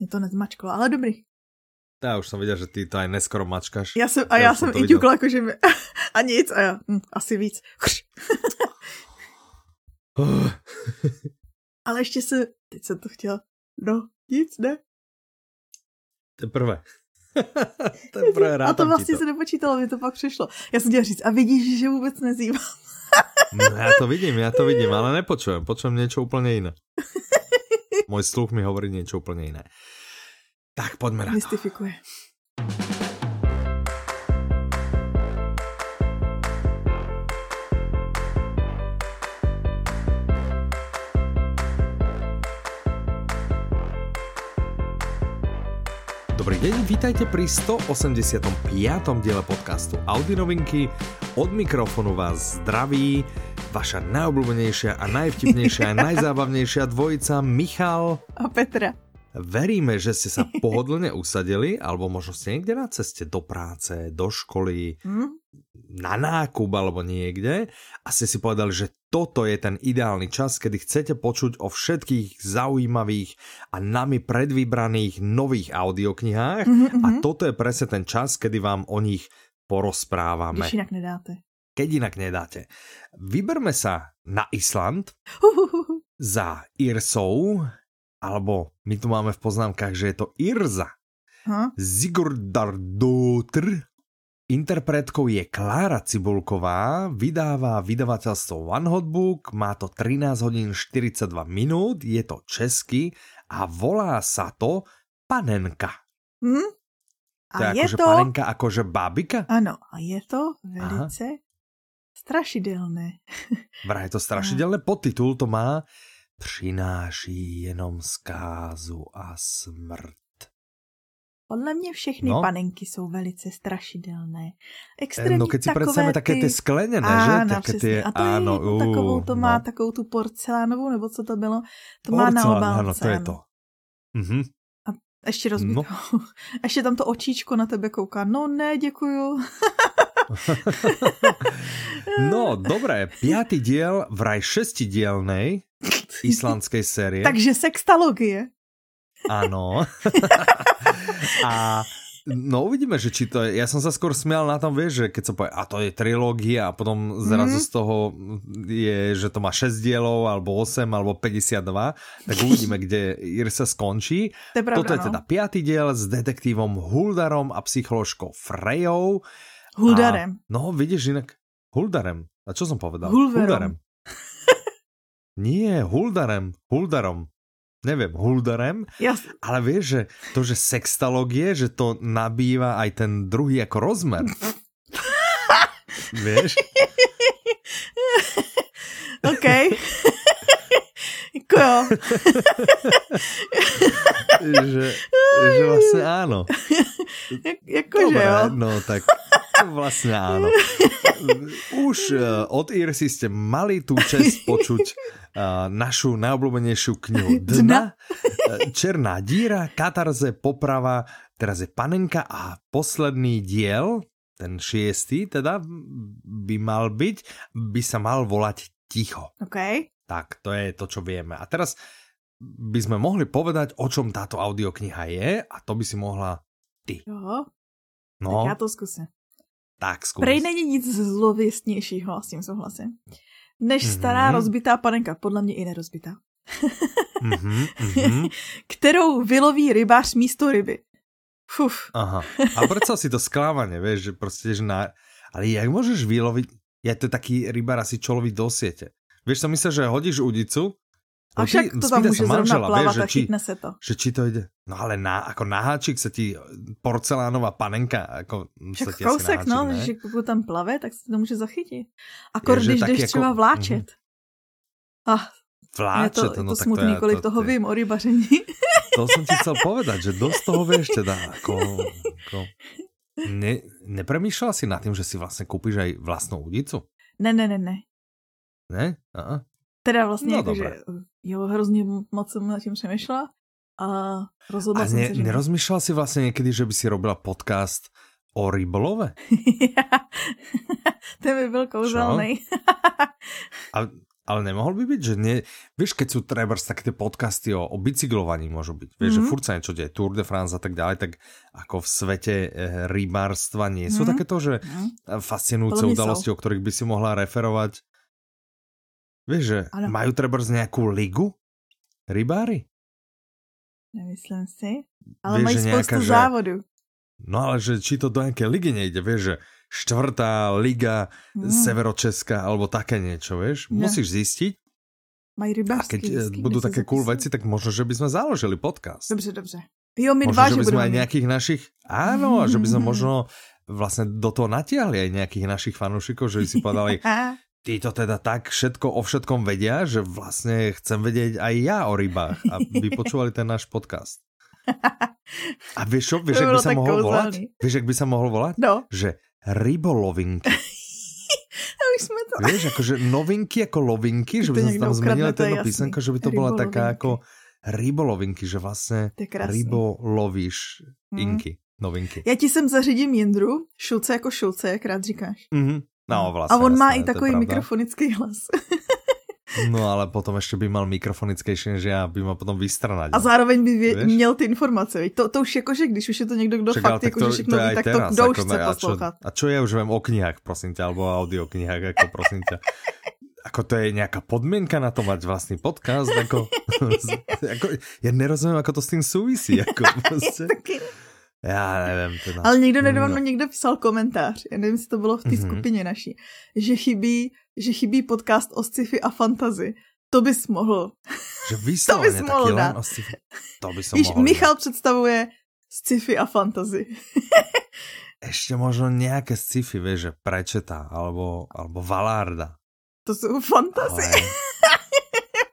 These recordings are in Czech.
Mě to nezmačkalo, ale dobrý. Já už jsem viděl, že ty to aj neskoro mačkáš. Já jsem, a já, já jsem i ťukla, jakože mi, a nic, a já, hm, asi víc. ale ještě se, teď jsem to chtěla, no, nic, ne. Teprve. Teprve A to vlastně to. se nepočítalo, mi to pak přišlo. Já jsem chtěla říct, a vidíš, že vůbec nezývám. no, já to vidím, já to vidím, ale nepočujem, počujem něco úplně jiné. Můj sluch mi hovorí něco úplně jiné. Tak pojďme na to. Mystifikuje. Dobrý deň, vítajte pri 185. diele podcastu Audi novinky. Od mikrofonu vás zdraví vaša najobľúbenejšia a najvtipnejšia a najzábavnejšia dvojica Michal a Petra. Veríme, že ste sa pohodlne usadili, alebo možno ste niekde na ceste do práce, do školy, hmm? na nákup alebo niekde a ste si povedali, že toto je ten ideálny čas, kedy chcete počuť o všetkých zaujímavých a nami predvybraných nových audioknihách mm -hmm. a mhm. toto je presne ten čas, kedy vám o nich porozprávame. Když inak nedáte. Keď inak nedáte. Vyberme sa na Island za Irsou, alebo my tu máme v poznámkách, že je to Irza. Huh? Sigurdardotr. Interpretkou je Klára Cibulková, vydává vydavateľstvo One Hot Book, má to 13 hodín 42 minút, je to česky a volá sa to Panenka. Hm? A to je, je akože to... panenka, akože bábika? Ano, a je to velice Aha. Strašidelné. Vraj je to strašidelné, podtitul to má přináší jenom zkázu a smrt. Podle mě všechny no. panenky jsou velice strašidelné. Extrémně no, keď si představíme také ty skleněné, že? Také ty, a to áno, je uh, takovou, to má no. takovou tu porcelánovou, nebo co to bylo? To Porcelán, má na obálce. Ano, to je to. Mhm. A ještě rozbitou. No. ještě tam to očíčko na tebe kouká. No ne, děkuju. no, dobré. Pětý díl, vraj šestidielnej islandskej série. Takže sextalogie. Áno. a No uvidíme, že či to je, ja som sa skôr smial na tom, vieš, že keď sa povie, a to je trilógia a potom zrazu mm. z toho je, že to má 6 dielov, alebo 8, alebo 52, tak uvidíme, kde Irsa skončí. To je pravda, Toto je no. teda piatý diel s detektívom Huldarom a psycholožkou Frejou. Huldarem. A, no vidíš inak, Huldarem. A čo som povedal? Hulverom. Huldarem. Nie, Huldarem. Huldarom neviem, huldarem, Jas. ale vieš, že to, že sextologie, že to nabýva aj ten druhý ako rozmer. vieš? OK. Jako jo. že, že vlastně áno. Jakože jo. No tak vlastně áno. Už uh, od Irsy ste mali tú čest počuť uh, našu najobľúbenejšiu knihu Dna. Eh, Černá díra, Katarze, Poprava, teraz je Panenka a posledný diel, ten šiestý teda by mal byť, by sa mal volať Ticho. OK. Tak, to je to, čo vieme. A teraz by sme mohli povedať, o čom táto audiokniha je a to by si mohla ty. Jo. No. Tak já to zkusím. Tak zkus. Prej není nic zlověstnějšího, s tím souhlasím. Než mm-hmm. stará rozbitá panenka, podle mě i nerozbitá. mm-hmm, mm-hmm. Kterou vyloví rybář místo ryby. Fuf. Aha. A predstav si to sklávaně, vieš, že prostě, že na... Ale jak můžeš vyloviť... Ja to taký rybár asi čo loví do siete. Vieš, som myslel, že hodíš udicu a však to tam může zrovna plavat vieš, a chytne se to. Že či to jde. No ale na, jako na háčik se ti porcelánová panenka jako však se ti kousek, háčik, no, ne? že pokud tam plave, tak se to může zachytit. A když jdeš jako, třeba vláčet. Mm, ah, vláčet, je to, no, to smutný, to, kolik to, toho vím o rybaření. To jsem ti chcel povedať, že dost toho vieš teda. Ako, ako, ne, nepremýšľala si nad tým, že si vlastně koupíš aj vlastnou udicu? Ne, ne, ne, ne. Ne? Aha. Teda vlastně, no, jako, že jo, hrozně moc jsem na tím přemýšlela a rozhodla a jsem ne, se, že... nerozmýšlela si vlastně někdy, že by si robila podcast o rybolove? Ten by byl kouzelný. a, Ale nemohol by byť, že nie... Vieš, keď sú trebárs také tie podcasty o, o bicyklovaní môžu byť. Vieš, mm-hmm. že mhm. furt sa niečo deje, Tour de France a tak ďalej, tak ako v svete e, rybárstva nie sú mm-hmm. takéto, že mm-hmm. fascinujúce udalosti, o ktorých by si mohla referovať. Vieš, že ano. majú trebárs nejakú ligu? Rybári? Nemyslím si. Ale vieš, mají spoustu nejaká, závodu. Že, no ale že či to do nejaké ligy nejde, vieš, že štvrtá liga mm. severočeská alebo také niečo, vieš? Ne. Musíš zistiť. Mají rybářský. A keď vždy, budú také cool veci, tak možno, že by sme založili podcast. Dobře, dobře. Jo, my možno, dva, že by sme aj nejakých našich, áno, a že by sme možno vlastne do toho natiahli aj nejakých našich fanúšikov, že by si povedali, títo teda tak všetko o všetkom vedia, že vlastne chcem vedieť aj ja o rybách a by počúvali ten náš podcast. A vieš čo, vieš, ak by sa mohol volať? Vieš, ak by sa mohol volať? No. Že rybolovinky. a už jsme to... Vieš, akože novinky ako lovinky, že by sme tam zmenili tento písenko, že by to bola taká ako rybolovinky, že vlastně rybolovíš mm. inky, novinky. Já ti sem zařídím Jindru, Šulce jako Šulce, jak rád říkáš. Mm-hmm. No, vlastně. A on jasné, má i takový mikrofonický hlas. No ale potom ještě by mal mikrofonickejší než já, by ma potom vystranať. A zároveň by vě, měl ty informace. To, to už jako, že když už je to někdo, kdo Však, fakt jako, to, všechno to ví, tak teraz, to kdo už chce poslouchat. A čo ja už vím o knihách, prosím tě, alebo o audioknihách, jako prosím tě. Ako to je nějaká podmienka na to mať vlastný podcast? Ako, ako, ja nerozumím, ako to s tým súvisí. Ako, prostě. Já nevím. Teda. Ale někdo nedávno no. někdo psal komentář, já nevím, jestli to bylo v té mm-hmm. skupině naší, že chybí, že chybí podcast o sci-fi a fantazi. To bys mohl. Že to bys mohl dát. O sci-fi. To bys Víš, mohl Michal dát. představuje sci-fi a fantazi. Ještě možno nějaké sci-fi, vieš, že prečetá, alebo, alebo Valarda. To jsou fantazy. Ale...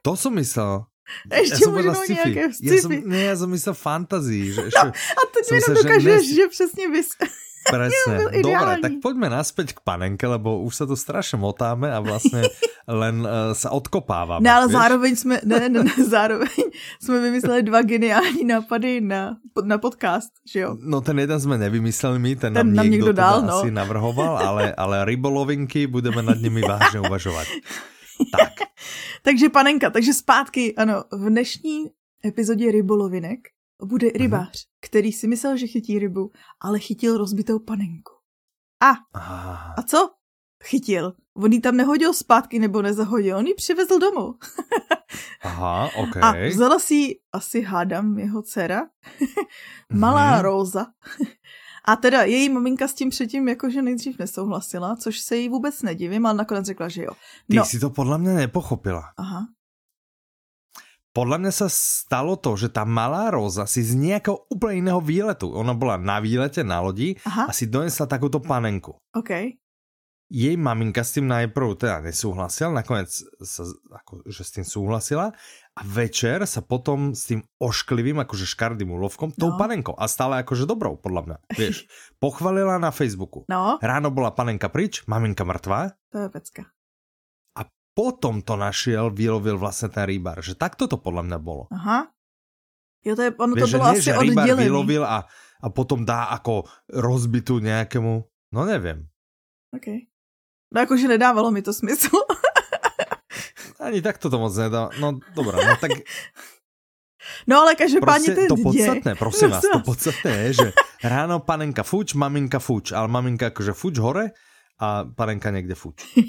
To som myslel. Ještě ja možno nějaké sci-fi. Ja som, ne, ja som myslel fantazii. Že no, a to mi jenom dokážeš, že, že přesně vys... Presne. Dobre, tak poďme naspäť k panenke, lebo už sa tu strašne motáme a vlastne len uh, sa odkopávame. No ale vieš? zároveň jsme, ne, ne, ne, zároveň jsme vymysleli dva geniální nápady na, na podcast, že jo? No ten jeden jsme nevymysleli my, ten, ten nám, někdo, někdo dal, no. asi navrhoval, ale, ale rybolovinky budeme nad nimi vážně uvažovat. Tak. takže panenka, takže zpátky, ano, v dnešní epizodě rybolovinek bude mhm. rybář, mm-hmm. který si myslel, že chytí rybu, ale chytil rozbitou panenku. A, ah. a co? Chytil. On ji tam nehodil zpátky nebo nezahodil, on ji přivezl domů. Aha, ok. A vzala si asi hádám jeho dcera, malá mm-hmm. Róza. A teda její maminka s tím předtím jakože nejdřív nesouhlasila, což se jí vůbec nedivím, ale nakonec řekla, že jo. No. Ty si to podle mě nepochopila. Aha. Podle mě se stalo to, že ta malá Roza si z nějakého úplně jiného výletu, ona byla na výlete na lodi Aha. a si donesla takovou panenku. OK. Jej maminka s tým najprv teda nesúhlasila, nakoniec sa, ako, že s tým súhlasila a večer sa potom s tým ošklivým, akože škardým úlovkom, tou no. panenkou a stále akože dobrou, podľa mňa, vieš. Pochvalila na Facebooku. No. Ráno bola panenka pryč, maminka mŕtva. To je pecka. A potom to našiel, vylovil vlastne ten rýbar, že takto to podľa mňa bolo. Aha. Jo, to je, ono vieš, to bylo nie, asi že rýbar vylovil a, a potom dá ako rozbitu nejakému, no neviem. OK. No akože nedávalo mi to smysl. Ani tak to moc nedá. No dobré, no tak... No ale každopádně ten to podstatné, prosím vás, to podstatné je, že ráno panenka fuč, maminka fuč, ale maminka akože fuč hore a panenka někde fuč.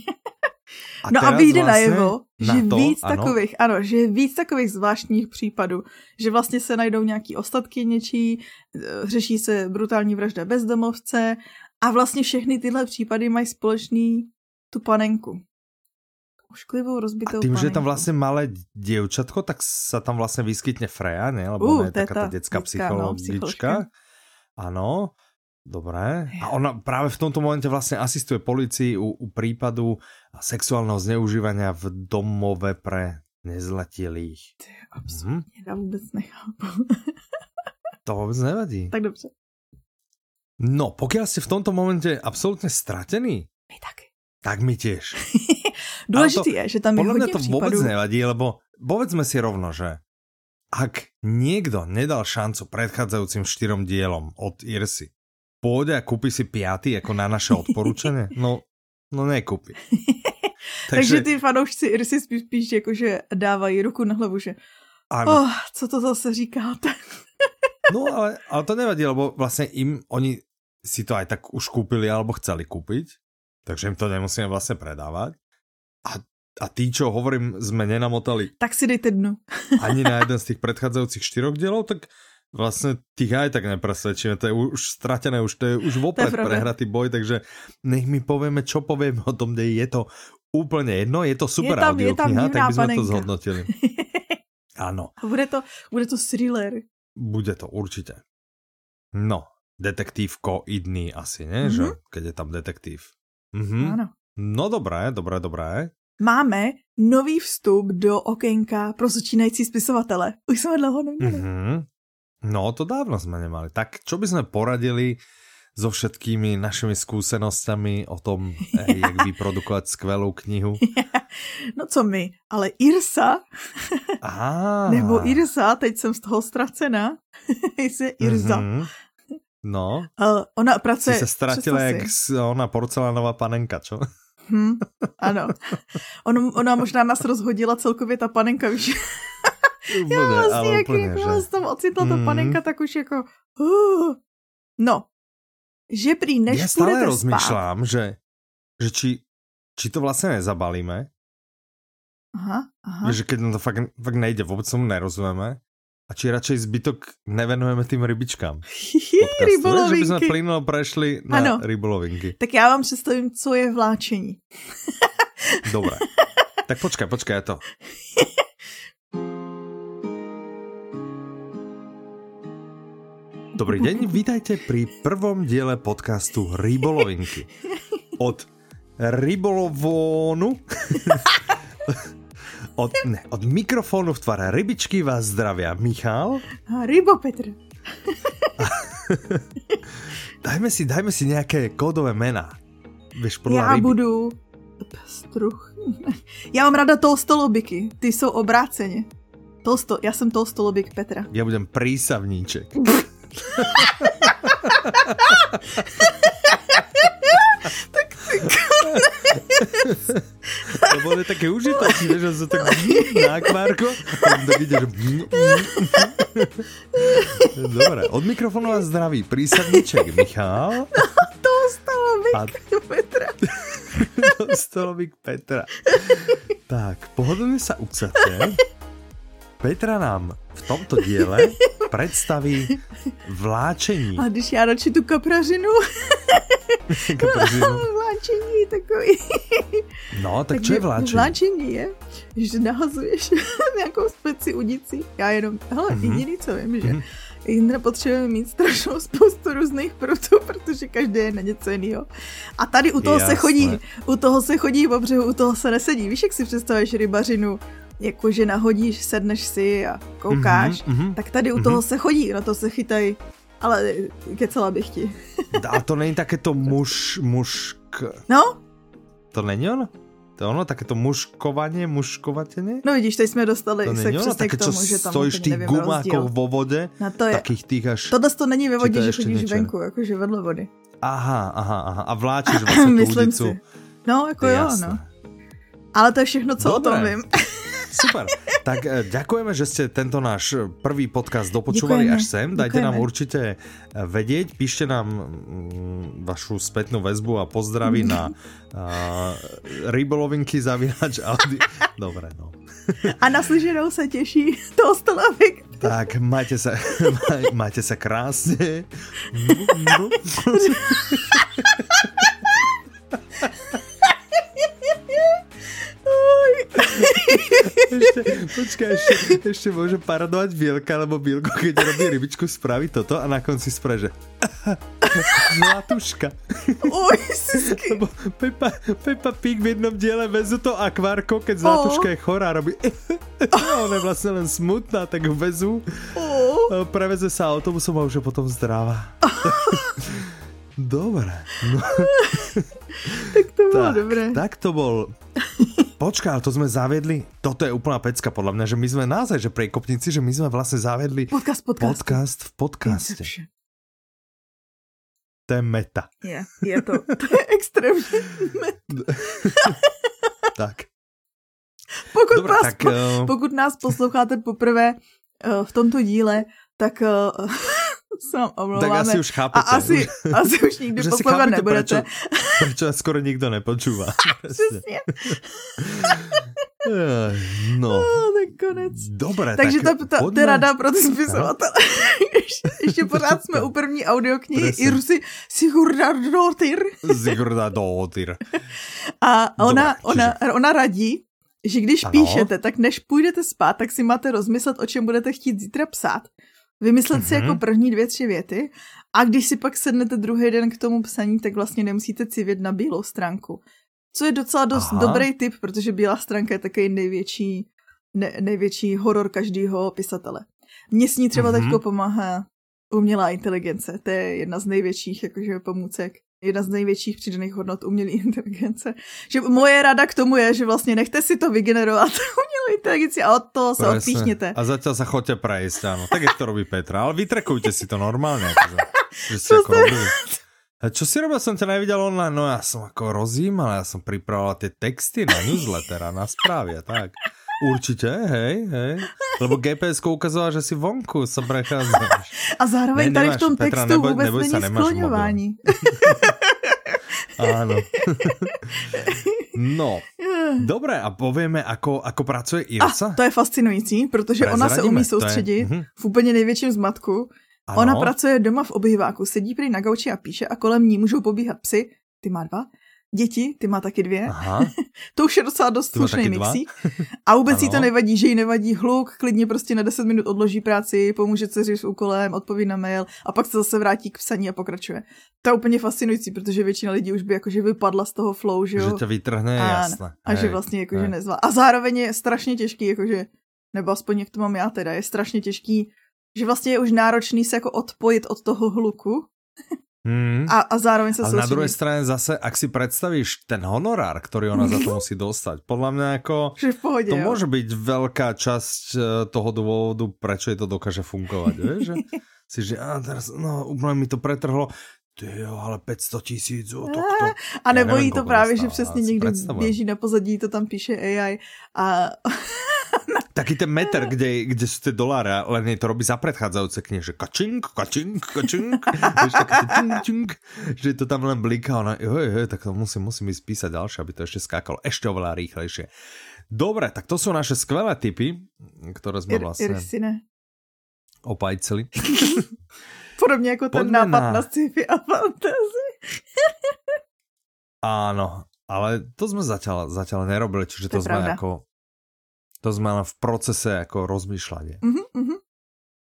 A no a vyjde vlastně najevo, že na to, víc ano. takových, ano, že víc takových zvláštních případů, že vlastně se najdou nějaký ostatky něčí, eh, řeší se brutální vražda bezdomovce a vlastně všechny tyhle případy mají společný tu panenku ošklivou rozbitou A tým, panenku. že je tam vlastně malé děvčatko, tak se tam vlastně vyskytne Freja, ne? Lebo uh, ona je taká ta dětská no, psychologička. No, ano, dobré. A ona právě v tomto momente vlastně asistuje policii u, u prípadu sexuálneho zneužívania v domove pre nezletilých. Ty, absolutně, hmm? já vůbec nechápu. to vůbec nevadí. Tak dobře. No, pokud jste v tomto momente absolutně stratený, my taky. Tak mi tiež. Důležité je, že tam je hodně to případů. vůbec nevadí, lebo povedzme si rovno, že ak niekto nedal šancu predchádzajúcim štyrom dielom od Irsy, pôjde a kúpi si piatý ako na naše odporúčanie? No, no nekúpi. Takže ty fanoušci Irsy spíš, spíš jakože dávají ruku na hlavu, že ano. Oh, co to zase říkáte? no ale, ale to nevadí, lebo vlastně im oni si to aj tak už kúpili alebo chceli kúpiť, takže im to nemusíme vlastně predávat. A, tí, čo hovorím, sme nenamotali. Tak si dejte dnu. ani na jeden z tých predchádzajúcich štyroch dielov, tak Vlastně tých aj tak nepresvedčíme, to je už stratené, už to je už vopred prehratý boj, takže nech mi povieme, čo povieme o tom, kde je to úplne jedno, je to super je tam, audiokniha, tak by sme panenka. to zhodnotili. Áno. Bude to, bude to thriller. Bude to určite. No, detektívko idný asi, ne? Mm -hmm. Že, keď je tam detektív. Mhm. Áno. No dobré, dobré, dobré. Máme nový vstup do okénka pro začínající spisovatele. Už jsme dlouho neměli. Mm -hmm. No, to dávno sme nemali. Tak čo by sme poradili so všetkými našimi skúsenostami o tom, jak vyprodukovať skvelou knihu? No co my, ale Irsa, Aha. nebo Irsa, teď jsem z toho ztracená, jestli Irsa. Mm-hmm. No. Uh, ona pracuje... Jsi se ztratila jak ona porcelánová panenka, čo? Hmm, ano. On, ona možná nás rozhodila celkově ta panenka? Úplně, Já vlastně, jak úplně, že? tam ocitla ta mm. panenka, tak už jako... Uh. No, že prý než Já stále rozmýšlám, že, že či, či to vlastně nezabalíme. Aha, aha. Že keď nám to fakt, fakt nejde, vůbec tomu nerozumíme. A či radšej zbytok nevenujeme tým rybičkám? Rybolovinky. Že by sme plynulo prešli na ano. rybolovinky. Tak já vám představím, co je vláčení. Dobré. Tak počkaj, počkaj, to. Dobrý deň, vítajte pri prvom diele podcastu Rybolovinky. Od rybolovónu od, ne, od mikrofónu v tvare rybičky vás zdravia Michal. A rybo Petr. dajme si, dajme si nějaké kódové jména. Víš, podle Já ryby. budu struch. Já mám rada tolstolobiky, ty jsou obráceně. Tolsto, já jsem tolstolobik Petra. Já budem prísavníček. tak To bude také užitočné, že sa tak na akvárko a tak ide, že... Dobre, od mikrofonu vás zdraví prísadniček Michal. To ostalo a... Petra. to ostalo Petra. Tak, pohodlne sa ucate. Petra nám v tomto diele představí vláčení. A když já radši tu kaprařinu. kaprařinu. vláčení takový. No, tak co je vláčení? Vláčení je, že nahazuješ nějakou speci udici. Já jenom, hele, mm-hmm. jediný co vím, že mm-hmm. Jindra potřebujeme mít strašnou spoustu různých prutů, protože každý je na něco jiného. A tady u toho Jasne. se chodí, u toho se chodí po břehu, u toho se nesedí. Víš, jak si představuješ rybařinu jakože nahodíš, sedneš si a koukáš, mm-hmm, tak tady u mm-hmm. toho se chodí, na to se chytají. Ale kecela bych ti. a to není také to muž, mužk... No? To není ono? To je ono, také to mužkovanie, mužkovateně? No vidíš, teď jsme dostali to se přesně k tomu, že tam stojíš tých gumákov vo vode, Na to je. takých tých až... Tohle to není ve vodě, že chodíš něče? venku, jakože vedle vody. Aha, aha, aha. A vláčíš vlastně tu ulicu. Si. No, jako jo, no. Ale to je všechno, co Dobre. o tom vím. Super. Tak eh, ďakujeme, že ste tento náš prvý podcast dopočúvali Ďakujeme. až sem. Dajte Ďakujeme. nám určite eh, vedieť, píšte nám mm, vašu spätnú väzbu a pozdraví na uh, rybolovinky zavinač Audi. Dobre, no. A naslyšenou se těší to stolavik. Tak, majte sa, majte sa krásne. ešte, počkaj, ešte, ešte môže parodovať Bielka, lebo Bielko, keď robí rybičku, spraví toto a na konci spraví, že Zlatuška. Oj, Lebo Pepa, Pepa Pig v jednom diele vezú to akvárko, keď Zlatuška oh. je chorá, robí ona je vlastne len smutná, tak ho vezú. Oh. Preveze sa autobusom a už je potom zdravá. Dobre. No. tak to bolo tak, dobré. Tak to bol Počkaj, ale to sme zaviedli, toto je úplná pecka podľa mňa, že my sme naozaj, že prekopníci, že my sme vlastne zaviedli podcast, podcast. podcast v podcaste. To je meta. Je, je to, to je extrémně meta. tak. Pokud, Dobre, nás, tak, uh... pokud nás posloucháte poprvé uh, v tomto díle, tak uh, vám omlouváme. Tak asi už chápete. A asi, asi už nikdy poslouchat nebudete. Proč, skoro nikdo nepočúva. Přesně. no. Oh, ten konec. Dobré, Takže tak ta, ta, ta rada pro ty spisovatele. ještě, pořád jsme u první audioknihy Irusy Sigurda Dótyr. Sigurda Dótyr. A ona, Dobré, ona, čiže... ona radí, že když ano. píšete, tak než půjdete spát, tak si máte rozmyslet, o čem budete chtít zítra psát. Vymyslet mm-hmm. si jako mhm. první dvě, tři věty a když si pak sednete druhý den k tomu psaní, tak vlastně nemusíte civět na bílou stránku. Co je docela dost Aha. dobrý tip, protože bílá stránka je takový největší, ne, největší horor každého pisatele. Mně s ní třeba mm-hmm. teďko pomáhá umělá inteligence. To je jedna z největších jakože, pomůcek jedna z největších přidaných hodnot umělé inteligence. Že moje rada k tomu je, že vlastně nechte si to vygenerovat umělou inteligenci a od toho se odpíšněte. A zatiaľ sa chodte prejsť, áno. Tak jak to robí Petra. Ale vytrekujte si to normálně. Akože, že ste ako robili. A čo si robil, som ťa nevidel online, no ja som ako rozjímal, ja som pripravoval tie texty na newsletter a na správy a tak. Určitě, hej, hej. Lebo GPS ukazovala, že si vonku se prechádzáš. A zároveň ne, tady v tom textu Petra, neboj, vůbec neboj není skloňování. Áno. No, dobré, a povíme, ako, ako pracuje Irsa? A, to je fascinující, protože Prezradíme. ona se umí soustředit je... Mhm. v úplně největším zmatku. Ano. Ona pracuje doma v obýváku, sedí prý na gauči a píše a kolem ní můžou pobíhat psy, ty má dva, děti, ty má taky dvě. Aha. to už je docela dost slušný mixík. A vůbec jí to nevadí, že jí nevadí hluk, klidně prostě na 10 minut odloží práci, pomůže se s úkolem, odpoví na mail a pak se zase vrátí k psaní a pokračuje. To je úplně fascinující, protože většina lidí už by jakože vypadla z toho flow, že jo. Že to vytrhne, a, jasné. A že vlastně jakože nezvlá. A zároveň je strašně těžký, jakože, nebo aspoň jak to mám já teda, je strašně těžký, že vlastně je už náročný se jako odpojit od toho hluku, Hmm. A, a zároveň sa Ale na druhej strane zase, ak si predstavíš ten honorár, ktorý ona za to musí dostať, podľa mňa ako... Že v pohode, to jo. môže byť veľká časť e, toho dôvodu, prečo je to dokáže fungovať, vieš? Že si, že a teraz, no, úplne mi to pretrhlo, ty jo, ale 500 tisíc, jo, tak to... A nebo jí to právě, že přesně někdo běží na pozadí, to tam píše AI a taký ten meter, kde, kde sú tie doláre, len to robí za predchádzajúce knihy, že kačink, kačink, kačink, vieš, čink, čink, že to tam len bliká, ona, jo, jo, tak to musím, musím ísť písať ďalšie, aby to ešte skákalo ešte oveľa rýchlejšie. Dobre, tak to sú naše skvelé tipy, ktoré sme vlastne opajceli. Podobně jako ten Poďme nápad na, na sci-fi a fantasy. Áno, ale to sme zatiaľ, zatiaľ nerobili, čiže to, to sme pravda. ako to jsme v procese jako rozmýšľania. Mm -hmm.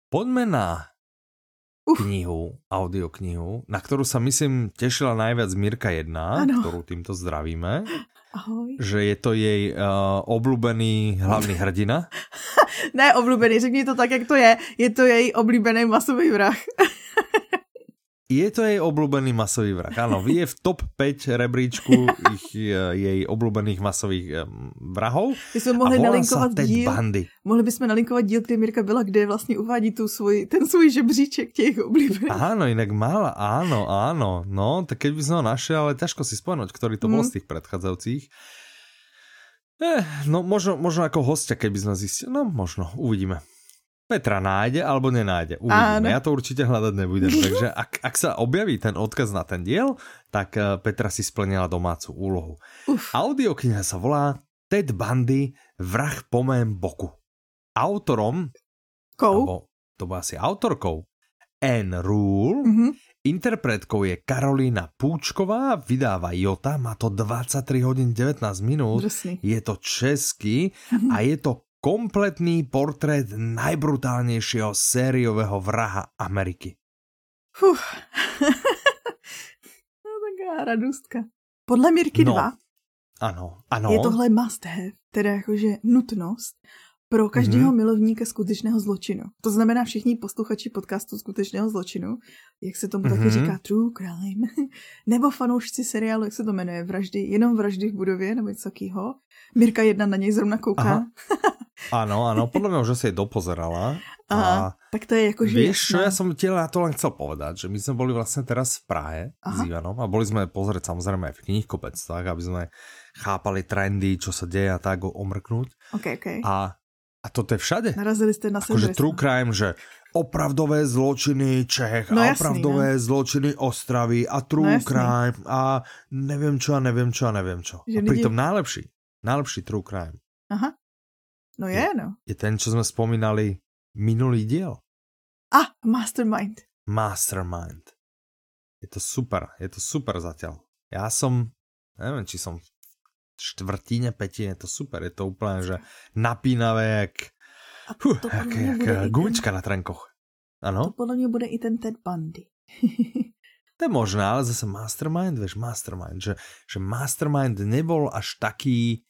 Poďme na Uf. knihu, audioknihu, na kterou sa myslím tešila najviac Mirka 1, ano. ktorú týmto zdravíme. Ahoj. Že je to jej uh, oblúbený hlavný hrdina. ne oblúbený, řekni to tak, jak to je. Je to jej oblíbený masový vrah. Je to jej obľúbený masový vrah. Áno, je v top 5 rebríčku ich, e, jej obľúbených masových vrahov. My jsme mohli nalinkovat díl, Bundy. mohli bychom nalinkovat díl, kde Mirka byla, kde vlastně uvádí tu svůj, ten svůj žebříček těch oblíbených. Áno, inak mala, áno, áno. No, tak keď by sme ho našli, ale ťažko si spomenúť, ktorý to mm. bol z tých predchádzajúcich. Eh, no možno, možno ako hostia, keby sme zistili. No možno, uvidíme. Petra nájde alebo nenájde. Uvidíme. Ja to určite hľadať nebudem. Takže ak, ak sa objaví ten odkaz na ten diel, tak eh, Petra si splnila domácu úlohu. Uf. Audiokniha sa volá Ted Bundy Vrah po mém boku. Autorom, Kou? alebo to bola asi autorkou, Anne Rule, mm-hmm. interpretkou je Karolína Púčková, vydáva Jota, má to 23 hodín 19 minút, Drsný. je to český mm-hmm. a je to kompletný portrét najbrutálnejšieho sériového vraha Ameriky. Fuh. no, taká radostka. Podle Mirky no. 2 ano, ano. je tohle must have, teda jakože nutnost pro každého mm-hmm. milovníka skutečného zločinu. To znamená všichni posluchači podcastu skutečného zločinu, jak se tomu mm-hmm. taky říká True Crime, nebo fanoušci seriálu, jak se to jmenuje, vraždy, jenom vraždy v budově, nebo něco takového. Mirka jedna na něj zrovna kouká. Ano, ano, podle mě už asi dopozerala. Aha, a tak to je jako, že... Víš, čo, ja som ti na to len chcel povedať, že my sme boli vlastne teraz v Prahe Aha. s Ivanom a boli sme pozrieť samozrejme aj v knihkopectvách, aby sme chápali trendy, čo sa deje a tak omrknúť. Okay, okay. A, a toto je všade. Narazili ste na akože true crime, že opravdové zločiny Čech no, a opravdové jasný, no. zločiny Ostravy a true no, crime a neviem čo a neviem čo a neviem čo. Že a pritom lidi... najlepší, najlepší true crime. Aha. No je, je no. Je ten, čo sme spomínali minulý diel. A, Mastermind. Mastermind. Je to super, je to super zatiaľ. Ja som, neviem, či som v štvrtine, petine, je to super, je to úplne, že napínavé, jak, huh, jak, jak gumička na trenkoch. Ano? To podle mě bude i ten Ted Bundy. to je možné, ale zase Mastermind, vieš, Mastermind, že, že Mastermind nebol až taký,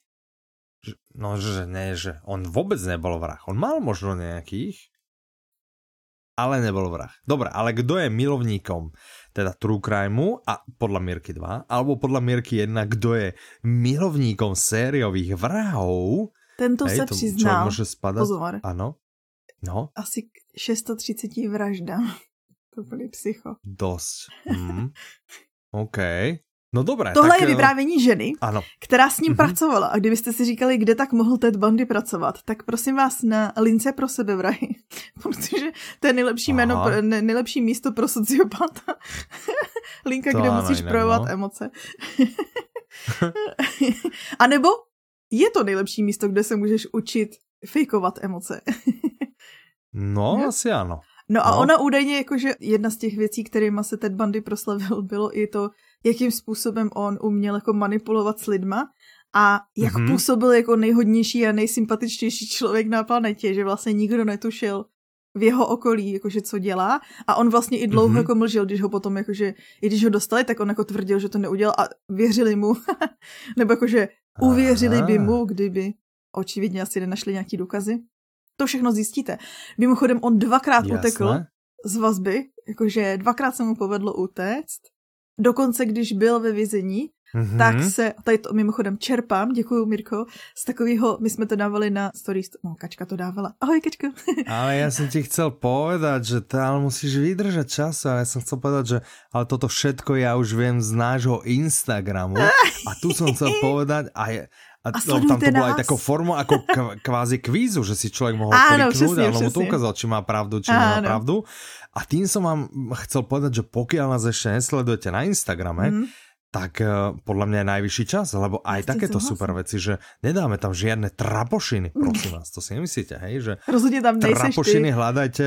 No, že ne, že on vôbec nebol vrah. On mal možno nejakých, ale nebol vrah. Dobre, ale kdo je milovníkom teda True Crimeu a podľa Mirky 2, alebo podľa Mirky 1, kdo je milovníkom sériových vrahov, tento hej, se to, přiznal. Může spadat. Pozor. Ano. No. Asi k 630 vraždám. To byly psycho. Dost. Mm. OK. No dobré. Tohle tak, je eh, vyprávění ženy, ano. která s ním mm-hmm. pracovala. A kdybyste si říkali, kde tak mohl Ted Bundy pracovat, tak prosím vás na lince pro sebevrahy. Protože to je nejlepší, jméno, ne, nejlepší místo pro sociopata. Linka, to kde musíš jinak, projevovat no. emoce. A nebo je to nejlepší místo, kde se můžeš učit fejkovat emoce. no, asi ano. No a no. ona údajně jakože jedna z těch věcí, kterými se Ted Bundy proslavil, bylo i to, jakým způsobem on uměl jako manipulovat s lidma a jak mm-hmm. působil jako nejhodnější a nejsympatičtější člověk na planetě, že vlastně nikdo netušil v jeho okolí, jakože co dělá a on vlastně i dlouho mm-hmm. jako mlžil, když ho potom jakože, i když ho dostali, tak on jako tvrdil, že to neudělal a věřili mu, nebo jakože uvěřili by mu, kdyby očividně asi nenašli nějaký důkazy. To všechno zjistíte. Mimochodem on dvakrát Jasne. utekl z vazby, jakože dvakrát se mu povedlo utéct Dokonce, když byl ve vězení, Mm-hmm. tak se, tady to mimochodem čerpám, děkuji Mirko, z takového, my jsme to dávali na stories, no Kačka to dávala, ahoj Kačka. ale já jsem ti chcel povedať, že to ale musíš vydržet čas, ale já jsem chcel povedať, že ale toto všetko já už vím z nášho Instagramu a tu jsem chcel povedať a je, a, a no, tam to bylo aj takou formou ako kvázi kvízu, že si člověk mohl Áno, kliknúť a mu to ukázal, či má pravdu, či Áno. nemá pravdu. A tým som vám chcel povedať, že pokiaľ nás ešte nesledujete na Instagrame, mm. tak uh, podľa mňa je najvyšší čas, lebo aj ja takéto super veci, že nedáme tam žiadne trapošiny, prosím vás, to si nemyslíte, hej, že rozhodne tam trapošiny ty. hľadajte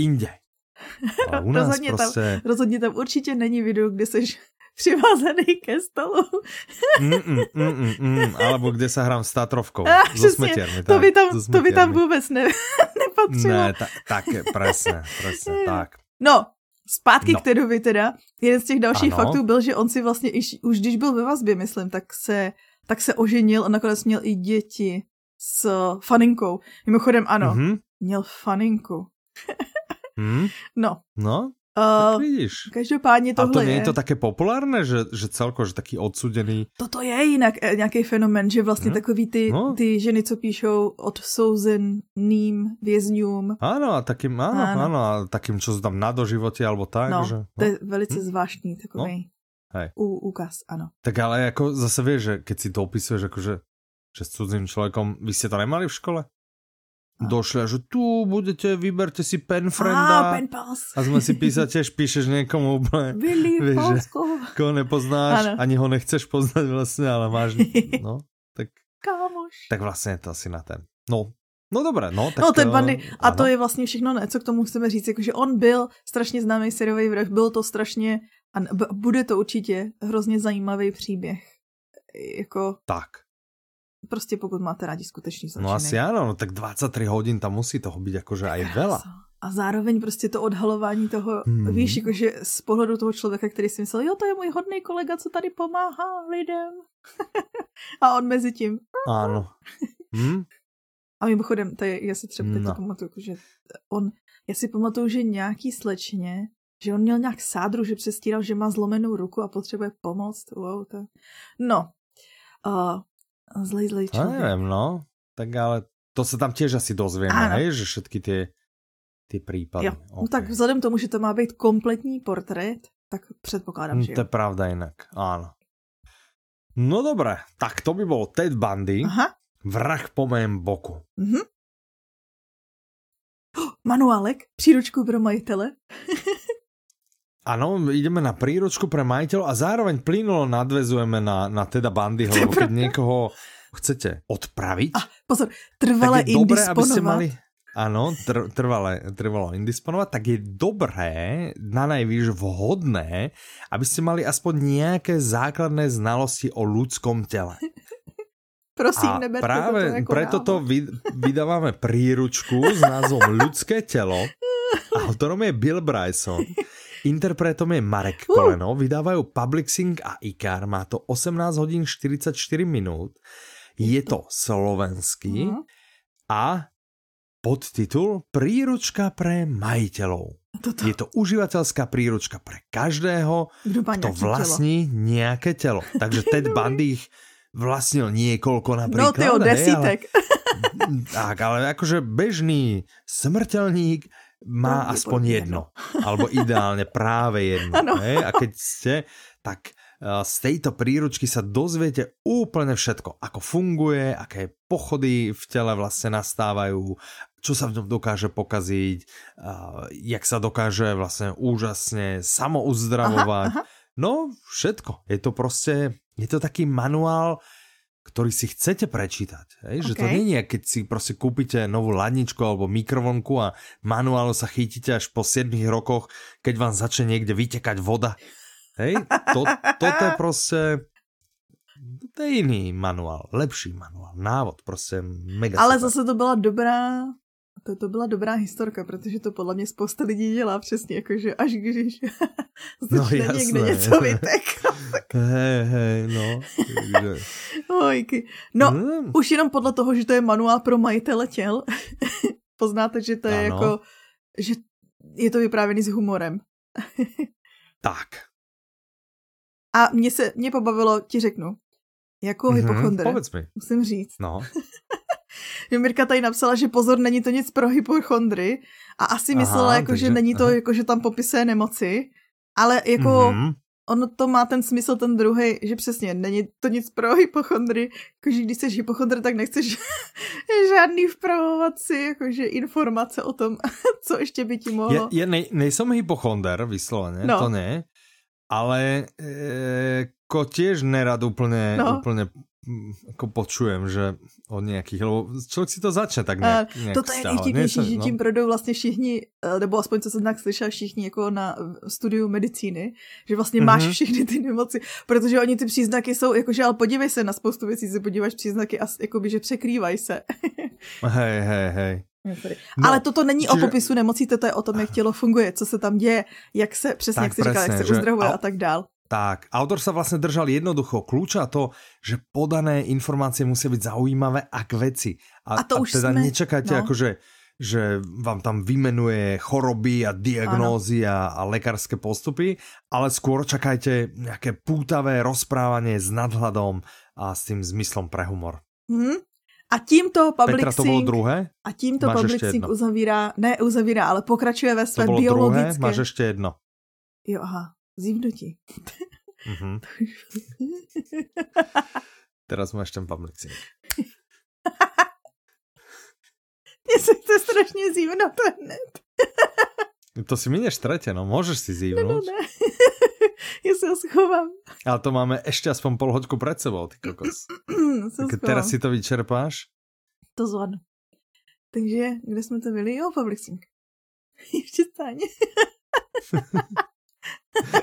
inde. u nás rozhodně, prostě... tam, rozhodně tam určitě není video, kde seš přivázaný ke stolu. mm, mm, mm, mm, mm, alebo kde sa hrám s Tatrovkou. Ah, so smetiarmi, to, by tam, to by tam vůbec ne, nepatřilo. Ne, ta, tak, presne, presne, tak. No, zpátky no. k Tedovi teda. Jeden z těch dalších ano. faktů byl, že on si vlastně, iš, už když byl ve vazbě, myslím, tak se, tak se oženil a nakonec měl i děti s faninkou. Mimochodem ano, mm-hmm. měl faninku. mm? No. No, Uh, vidíš. Každopádně tohle A to není je... to také populárné, že, že celko, že taký odsudený... Toto je jinak eh, nějaký fenomen, že vlastně hmm? takový ty, no. ty ženy, co píšou odsouzeným vězňům. Ano, a takým, ano, ano. ano a takým, sú tam na doživotě, alebo tak. No, že, no. to je velice hm? zvláštní takový no. Hej. úkaz, ano. Tak ale jako zase vieš, že keď si to opisuješ, akože, že s cudzým člověkom, vy ste to nemali v škole? Došli a že tu budete, vyberte si pen frienda. A, pen pals. A sme si písať, tiež píšeš niekomu úplne. Billy vieš, že, koho nepoznáš, ano. ani ho nechceš poznať vlastne, ale máš, no, tak. Kámoš. Tak vlastně je to asi na ten. No, No dobré, no. Tak no ten Bundy, a to je vlastně všechno, ne, co k tomu chceme říct, jakože on byl strašně známý seriový vrah, byl to strašně, a bude to určitě hrozně zajímavý příběh. Jako... Tak Prostě pokud máte rádi skutečný zločiny. No asi ano, no tak 23 hodin tam musí toho být jakože aj veľa. A zároveň prostě to odhalování toho, hmm. víš, jakože z pohledu toho člověka, který si myslel, jo, to je můj hodný kolega, co tady pomáhá lidem. a on mezi tím. Ano. Hmm. A mimochodem, to je, já si třeba no. pamatuju, že on, já si pamatuju, že nějaký slečně, že on měl nějak sádru, že přestíral, že má zlomenou ruku a potřebuje pomoc. Wow, to... No, uh, Zlej, zlej člověk. nevím, no. Tak ale To se tam těž asi dozvíme, hej, že všetky ty, ty případy. Jo. Okay. No tak vzhledem tomu, že to má být kompletní portrét, tak předpokládám, že jo. To je pravda jinak, ano. No dobré, tak to by byl Ted Bundy, Aha. vrah po mém boku. Mhm. Oh, manuálek, příručku pro majitele. Ano, ideme na príručku pre majiteľov a zároveň plynulo nadvezujeme na, na teda bandy, lebo keď niekoho chcete odpraviť, a, pozor, trvale tak je dobré, aby ste mali, Áno, tr, trvale, trvalo indisponovať, tak je dobré, na najvýš vhodné, aby ste mali aspoň nejaké základné znalosti o ľudskom tele. Prosím, a práve to jako preto to vy, vydávame príručku s názvom Ľudské telo. Autorom je Bill Bryson. Interpretom je Marek Koleno. Vydávajú Publixing a IKAR. Má to 18 hodín 44 minút. Je to slovenský. Mhm. A podtitul Príručka pre majiteľov. Toto. Je to užívateľská príručka pre každého, kto vlastní telo. nejaké telo. Takže Ted Bundy ich vlastnil niekoľko napríklad. No ty o desítek. Ale, tak, ale akože bežný smrteľník má no, aspoň jedno. Alebo ideálne práve jedno. Hej? A keď ste, tak z tejto príručky sa dozviete úplne všetko. Ako funguje, aké pochody v tele vlastne nastávajú, čo sa v ňom dokáže pokaziť, jak sa dokáže vlastne úžasne samouzdravovať. Aha, aha. No, všetko. Je to prostě, je to taký manuál, ktorý si chcete prečítať. Hej? Okay. Že to nie je, keď si prostě kúpite novú ladničku alebo mikrovonku a manuálu sa chytíte až po 7 rokoch, keď vám začne niekde vytekať voda Hej, to, toto je prostě to je jiný manuál, lepší manuál, návod, prostě mega Ale super. zase to byla dobrá, to, to byla dobrá historka, protože to podle mě spousta lidí dělá přesně, jakože až když no, jasné, někde něco vytek. hej, hej, no. Ojky. No, hmm. už jenom podle toho, že to je manuál pro majitele těl, poznáte, že to je ano. jako, že je to vyprávěný s humorem. tak, a mě se, mě pobavilo, ti řeknu, jako mm-hmm, hypochondr. mi. Musím říct. No. Mirka tady napsala, že pozor, není to nic pro hypochondry a asi aha, myslela, jako, takže, že není to, aha. jako, že tam popisuje nemoci, ale jako mm-hmm. ono to má ten smysl ten druhý, že přesně, není to nic pro hypochondry, jakože když jsi hypochondr, tak nechceš žádný vpravovat si jakože informace o tom, co ještě by ti mohlo. Je, je nej, nejsem hypochonder, vysloveně, no. to ne, ale e, ko tiež nerad úplne, no. úplne jako počujem, že od nějakých, lebo člověk si to začne tak nějak, nějak Toto je nejvtipnější, že no. tím projdou vlastně všichni, e, nebo aspoň co jsem tak slyšel, všichni jako na studiu medicíny, že vlastně máš mm-hmm. všechny ty nemoci, protože oni ty příznaky jsou, jakože ale podívej se na spoustu věcí, se podíváš příznaky a jakoby, že překrývají se. hej, hej, hej. No, Ale toto není čiže... o popisu nemocí, to je o tom, jak tělo funguje, co se tam děje, jak se, přesně tak, jak jsi říkal, jak se že... uzdravuje a... a tak dál. Tak, autor sa vlastne držal jednoducho kľúča to, že podané informácie musia byť zaujímavé a k veci. A, a to a už teda sme... nečakajte no. akože že vám tam vymenuje choroby a diagnózy a, a lekárske postupy, ale skôr čakajte nejaké pútavé rozprávanie s nadhľadom a s tým zmyslom pre humor. Hmm. A tímto Public Petra, to bylo druhé? A tímto Máš Public Sync uzavírá, ne uzavírá, ale pokračuje ve své to bylo biologické... Druhé? Máš ještě jedno. Jo, aha, zívnutí. Mm-hmm. Teraz máš ten Public Sync. Mně se chce strašně zívnout hned. to si mineš tretě, no, můžeš si zívnout. No, no, ne. Já se ho schovám. Ale to máme ještě aspoň pol hoďku před sebou, ty kokos. tak teraz si to vyčerpáš? To zvládnu. Takže, kde jsme to byli? Jo, Publixing. Ještě stáně.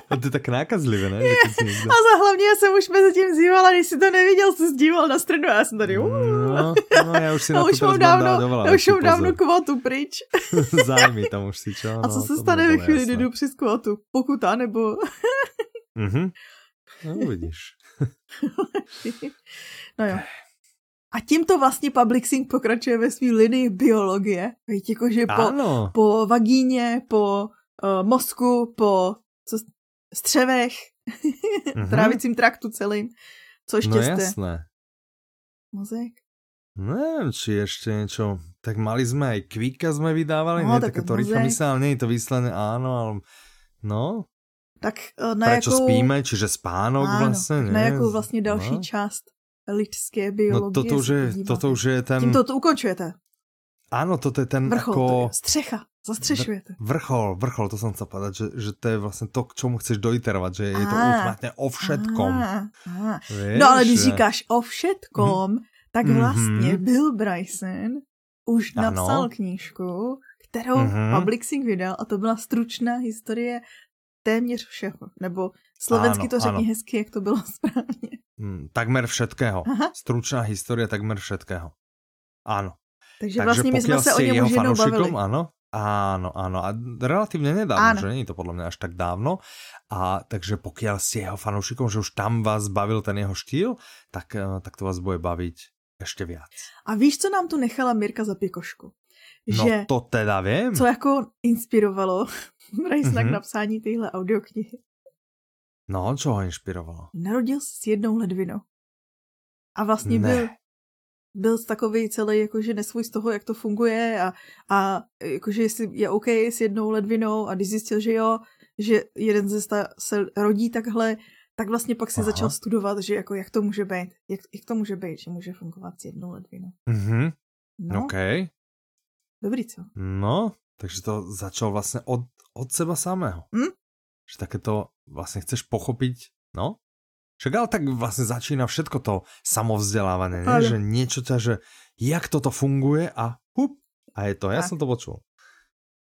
A to je tak nákazlivé, ne? Někdo... A za hlavně já jsem už mezi tím zývala, když si to neviděl, se zdíval na stranu a já jsem tady. No, no, já už si na už to dávno, já už mám dávno kvotu pryč. Zájmy tam už si čo? A co no, se stane ve chvíli, kdy jdu při skvotu? Pokuta nebo... mhm. No, vidíš. no jo. A tímto vlastně Publixing pokračuje ve své linii biologie. Víte, jakože po, po vagíně, po uh, mozku, po střevech, mm-hmm. trávicím traktu celým. Co ještě no jste? jasné. Mozek? Neviem, či ešte niečo. Tak mali sme aj Kvika sme vydávali, no, nie také to rýchlo myslel, nie je to vyslené, áno, ale no. Tak e, na Prečo jakou... spíme, čiže spánok áno, vlastne, nie? Na jakou vlastně další no. část lidské biologie. No toto už je, toto už je ten... Tímto to ukončujete. Áno, toto je ten vrchol, ako... To je střecha, zastřešujete. Vrchol, vrchol, to som chcel povedať, že, že to je vlastně to, k čomu chceš dojiterovať, že je to ultimátně o všetkom. Vieš, no ale když že... říkáš o všetkom, mm tak mhm. vlastně mm-hmm. Bill Bryson už ano. napsal knížku, kterou mm-hmm. Publixing vydal a to byla stručná historie téměř všeho. Nebo slovensky ano, to řekni ano. hezky, jak to bylo správně. Mm, takmer všetkého. Aha. Stručná historie takmer všetkého. Ano. Takže, Takže vlastně my jsme se o něm už jednou bavili. Ano, Áno, áno. A relatívne nedávno, áno. že není to podľa mňa až tak dávno. A takže pokiaľ ste jeho fanúšikom, že už tam vás bavil ten jeho štýl, tak, eh, tak to vás bude baviť ještě viac. A víš, co nám tu nechala Mirka za pikošku? No že to teda vím. Co jako inspirovalo Brajsna mm-hmm. k napsání téhle audioknihy? No, co ho inspirovalo? Narodil se s jednou ledvinou. A vlastně ne. byl byl takový celý jakože nesvůj z toho, jak to funguje a, a jakože jestli je OK s jednou ledvinou a když zjistil, že jo, že jeden ze sta se rodí takhle, tak vlastně pak si Aha. začal studovat, že jako jak to může být, jak, jak to může být, že může fungovat s jednou ledvinou. Mhm. No. OK. Dobrý, co? No, takže to začal vlastně od, od seba samého. Hm? Že také to vlastně chceš pochopit, no? Však ale tak vlastně začíná všetko to samovzdelávanie, ne? že niečo ťa, že jak toto funguje a hup, a je to, ja tak. som to počul.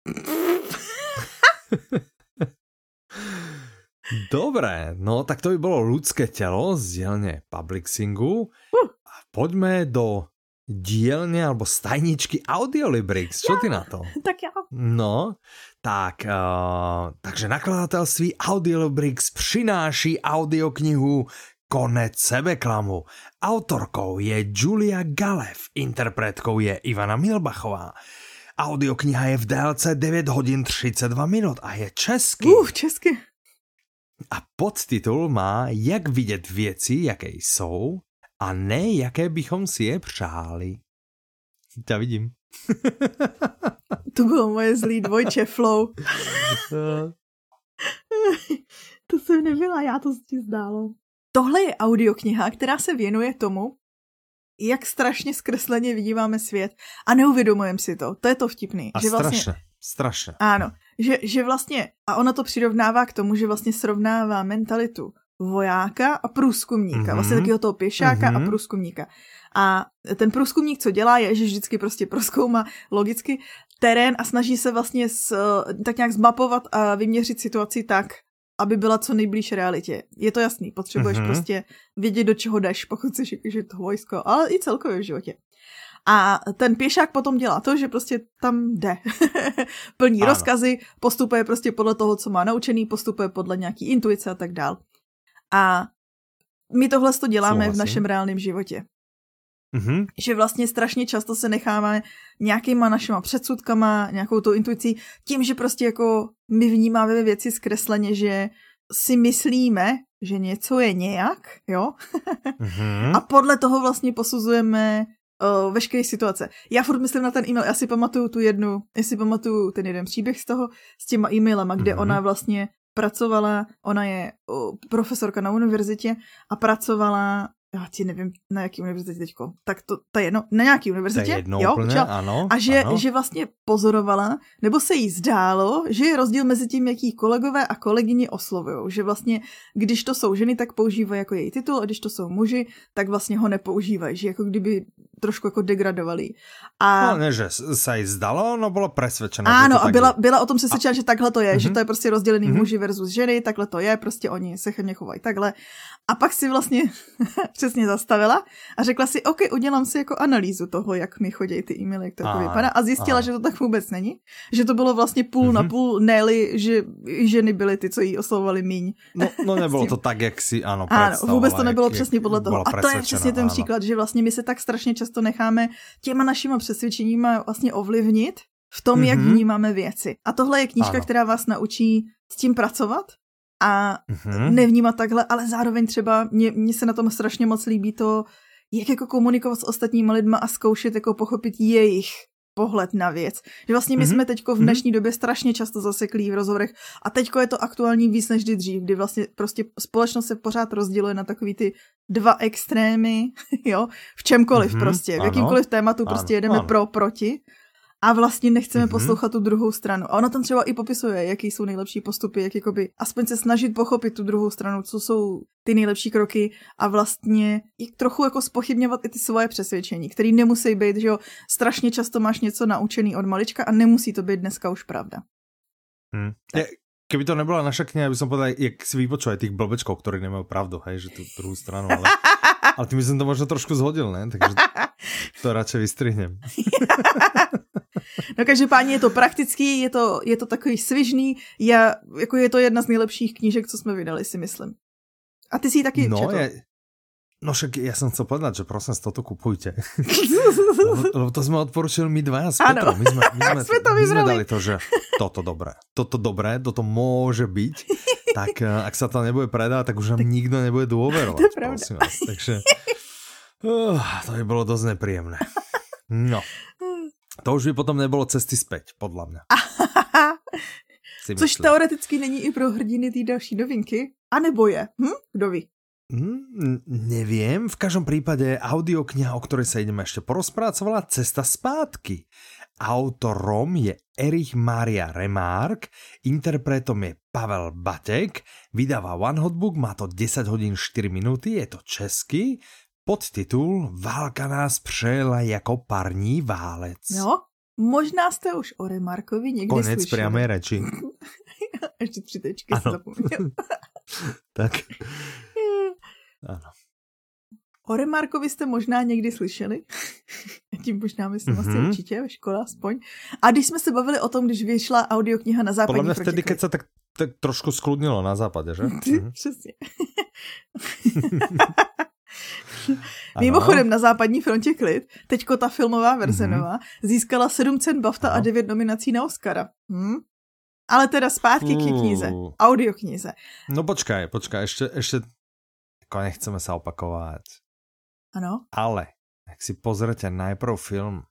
Dobre, no tak to by bolo ľudské telo z dielne Publixingu. Uh. A poďme do dielne alebo stajničky Audiolibrix. Čo ja, ty na to? Tak ja. No, tak, uh, takže nakladatelství Audiolibrix přináší audioknihu Konec sebeklamu. Autorkou je Julia Galev, interpretkou je Ivana Milbachová. Audiokniha je v délce 9 hodin 32 minut a je český. Uh, česky. A podtitul má Jak vidět věci, jaké jsou, a ne jaké bychom si je přáli. Já vidím. to bylo moje zlý dvojče flow. to jsem nebyla, já to ti zdálo. Tohle je audiokniha, která se věnuje tomu, jak strašně zkresleně vidíváme svět a neuvědomujeme si to. To je to vtipný. A že vlastně, strašně, strašně. Ano, že, že vlastně, a ona to přirovnává k tomu, že vlastně srovnává mentalitu vojáka a průzkumníka, mm-hmm. vlastně takového toho pěšáka mm-hmm. a mhm. průzkumníka. A ten průzkumník, co dělá, je, že vždycky prostě proskoumá logicky terén a snaží se vlastně s, tak nějak zmapovat a vyměřit situaci tak, aby byla co nejblíž realitě. Je to jasný, potřebuješ mm-hmm. prostě vědět, do čeho jdeš, pokud jsi že to vojsko, ale i celkově v životě. A ten pěšák potom dělá to, že prostě tam jde. Plní ano. rozkazy, postupuje prostě podle toho, co má naučený, postupuje podle nějaký intuice a tak dál. A my tohle to děláme Souhlasím. v našem reálném životě. Mm-hmm. Že vlastně strašně často se necháváme nějakýma našima předsudkama, nějakou tou intuicí, tím, že prostě jako my vnímáme věci zkresleně, že si myslíme, že něco je nějak, jo? mm-hmm. A podle toho vlastně posuzujeme uh, veškeré situace. Já furt myslím na ten e-mail, já si pamatuju tu jednu, já si pamatuju ten jeden příběh z toho, s těma e-mailama, kde mm-hmm. ona vlastně pracovala, ona je profesorka na univerzitě a pracovala já ti nevím, na jaký univerzitě teďko, tak to, je jedno, na nějaký univerzitě, to je jo, úplně, ča, ano, a že, ano. že vlastně pozorovala, nebo se jí zdálo, že je rozdíl mezi tím, jaký kolegové a kolegyni oslovují, že vlastně, když to jsou ženy, tak používají jako její titul, a když to jsou muži, tak vlastně ho nepoužívají, že jako kdyby trošku jako degradovali. A... No ne, že se jí zdalo, no bylo přesvědčeno. Ano, a byla, byla o tom přesvědčena, a... že takhle to je, uh-huh. že mhm. to je prostě rozdělený uh-huh. muži versus ženy, takhle to je, prostě oni se chemně chovají takhle. A pak si vlastně přesně zastavila a řekla si, OK, udělám si jako analýzu toho, jak mi chodí ty e-maily, jak to jako vypadá. A zjistila, a. že to tak vůbec není. Že to bylo vlastně půl mm-hmm. na mhm. půl, ne že ženy byly ty, co jí oslovovali míň. No, no nebylo to tak, jak si ano Ano, vůbec to nebylo jak, přesně podle toho. A to je přesně ten ano. příklad, že vlastně my se tak strašně často necháme těma našima přesvědčeníma vlastně ovlivnit v tom, mm-hmm. jak mhm. vnímáme věci. A tohle je knížka, ano. která vás naučí s tím pracovat a mm-hmm. nevnímat takhle, ale zároveň třeba mně, mně se na tom strašně moc líbí to, jak jako komunikovat s ostatními lidma a zkoušet jako pochopit jejich pohled na věc. Že vlastně my mm-hmm. jsme teďko v mhm. dnešní době strašně často zaseklí v rozhovorech a teďko je to aktuální víc než kdy dřív, kdy vlastně prostě společnost se pořád rozděluje na takový ty dva extrémy, jo, v čemkoliv mm-hmm. prostě, v jakýmkoliv tématu prostě ano, jedeme ano. pro, proti a vlastně nechceme mm-hmm. poslouchat tu druhou stranu. A ona tam třeba i popisuje, jaký jsou nejlepší postupy, jak jakoby aspoň se snažit pochopit tu druhou stranu, co jsou ty nejlepší kroky a vlastně i trochu jako spochybňovat i ty svoje přesvědčení, které nemusí být, že jo, strašně často máš něco naučený od malička a nemusí to být dneska už pravda. Hmm. Je, keby to nebyla naša kniha, by som povedal, jak si vypočul aj tých blbečkov, ktorí nemajú pravdu, hej, že tú druhú stranu, ale, ale tým by som to možno trošku zhodil, ne? Takže to radšej vystrihnem. No každopádně je to praktický, je to, je to takový svižný, je, jako je to jedna z nejlepších knížek, co jsme vydali, si myslím. A ty si ji taky no, četl. Je... No však ja som chcel povedať, že prosím, toto kupujte. lebo, lebo to sme odporučili my dva s Petrom. My sme, my sme, sme, to my sme dali to, že toto dobré, toto dobré, toto môže byť. Tak eh, ak sa to nebude predávať, tak už nám tak... nikto nebude dôverovať. To. Vás. Takže uh, to by bolo dosť nepríjemné. No. To už by potom nebylo cesty zpět, podle mě. Což teoreticky není i pro hrdiny té další novinky. A nebo je? Hm? Kdo ví? Hmm, neviem, v každom prípade audiokniha, o ktorej sa ideme ešte porozprávať, volá Cesta zpátky. Autorom je Erich Maria Remark, interpretom je Pavel Batek, vydáva One Hotbook, má to 10 hodín 4 minúty, je to český, Podtitul Válka nás přejela jako parní válec. Jo, možná jste už o Remarkovi někdy Konec slyšeli. priamé reči. Ještě tři tečky ano. zapomněl. tak. ano. O Remarkovi jste možná někdy slyšeli. Tím možná myslím mm-hmm. asi určitě, ve škole aspoň. A když jsme se bavili o tom, když vyšla audiokniha na západě. Podle mě vtedy, keď se tak, tak trošku skludnilo na západě, že? Přesně. Mimochodem na západní frontě klid, teďko ta filmová verze mm-hmm. nová, získala 7 cen BAFTA no. a 9 nominací na Oscara. Hm? Ale teda zpátky uh. k knize, audioknize. No počkaj, počkaj, ještě, ještě, jako nechceme se opakovat. Ano. Ale, jak si pozrete najprv film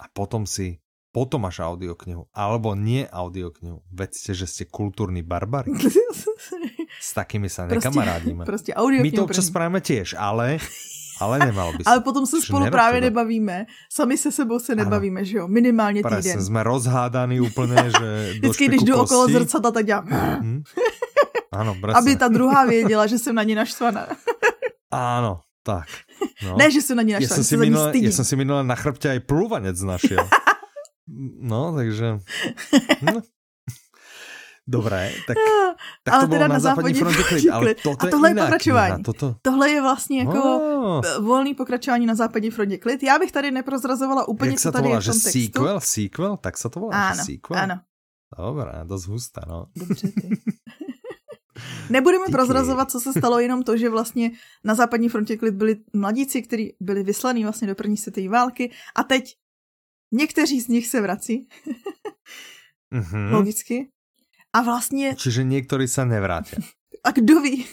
a potom si potom až audioknihu, alebo nie audioknihu. Vedzte, že ste kultúrni barbary. S takými sa nekamarádíme. Prostě, prostě My to občas spravíme tiež, ale ale nemalo by se. Ale potom se spolu právě nebavíme. Sami se sebou se nebavíme, ano. že jo? Minimálně týden. Presne, jsme rozhádaný úplně, že Vždycky, když jdu okolo zrcadla, tak dělám. Hmm? Ano, presne. Aby ta druhá věděla, že jsem na ní naštvaná. Ano, tak. No. Ne, že jsem na ní naštvaná, ja som si minule, ja som si minule na chrbte aj plúvanec našiel. No, takže... No. Dobré, tak, tak ale to bylo teda na, na západní frontě klid, ale toto a tohle je, je pokračování. Toto... Tohle je vlastně jako oh. volný pokračování na západní frontě klid. Já bych tady neprozrazovala úplně, Jak co tady volá, je v tom že textu. sequel, sequel, tak se to volá, ano, že sequel? Ano, Dobré, dost husté, no. Dobře ty. Nebudeme Díky. prozrazovat, co se stalo, jenom to, že vlastně na západní frontě klid byli mladíci, kteří byli vyslaní vlastně do první světové války a teď Někteří z nich se vrací. mm-hmm. Logicky. A vlastně... Čiže někteří se nevrátí. A kdo ví?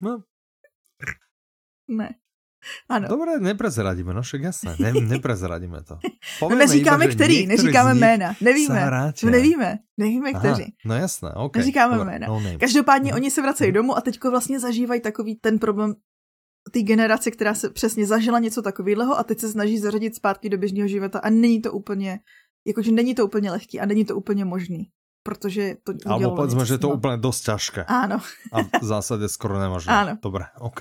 no. Ne. Ano. Dobré, neprezradíme, no však jasné, ne, neprezradíme to. no neříkáme iba, který, neříkáme jména, nevíme, no nevíme, nevíme kteří. Aha, no jasné, ok. Neříkáme Dobré, jména. No Každopádně no. oni se vracejí domů a teďko vlastně zažívají takový ten problém té generace, která se přesně zažila něco takového a teď se snaží zařadit zpátky do běžného života a není to úplně, jakože není to úplně lehký a není to úplně možný protože to Alebo povedzme, že je to úplně dost těžké. Ano. a v zásadě skoro nemožné. Ano. Dobré, OK.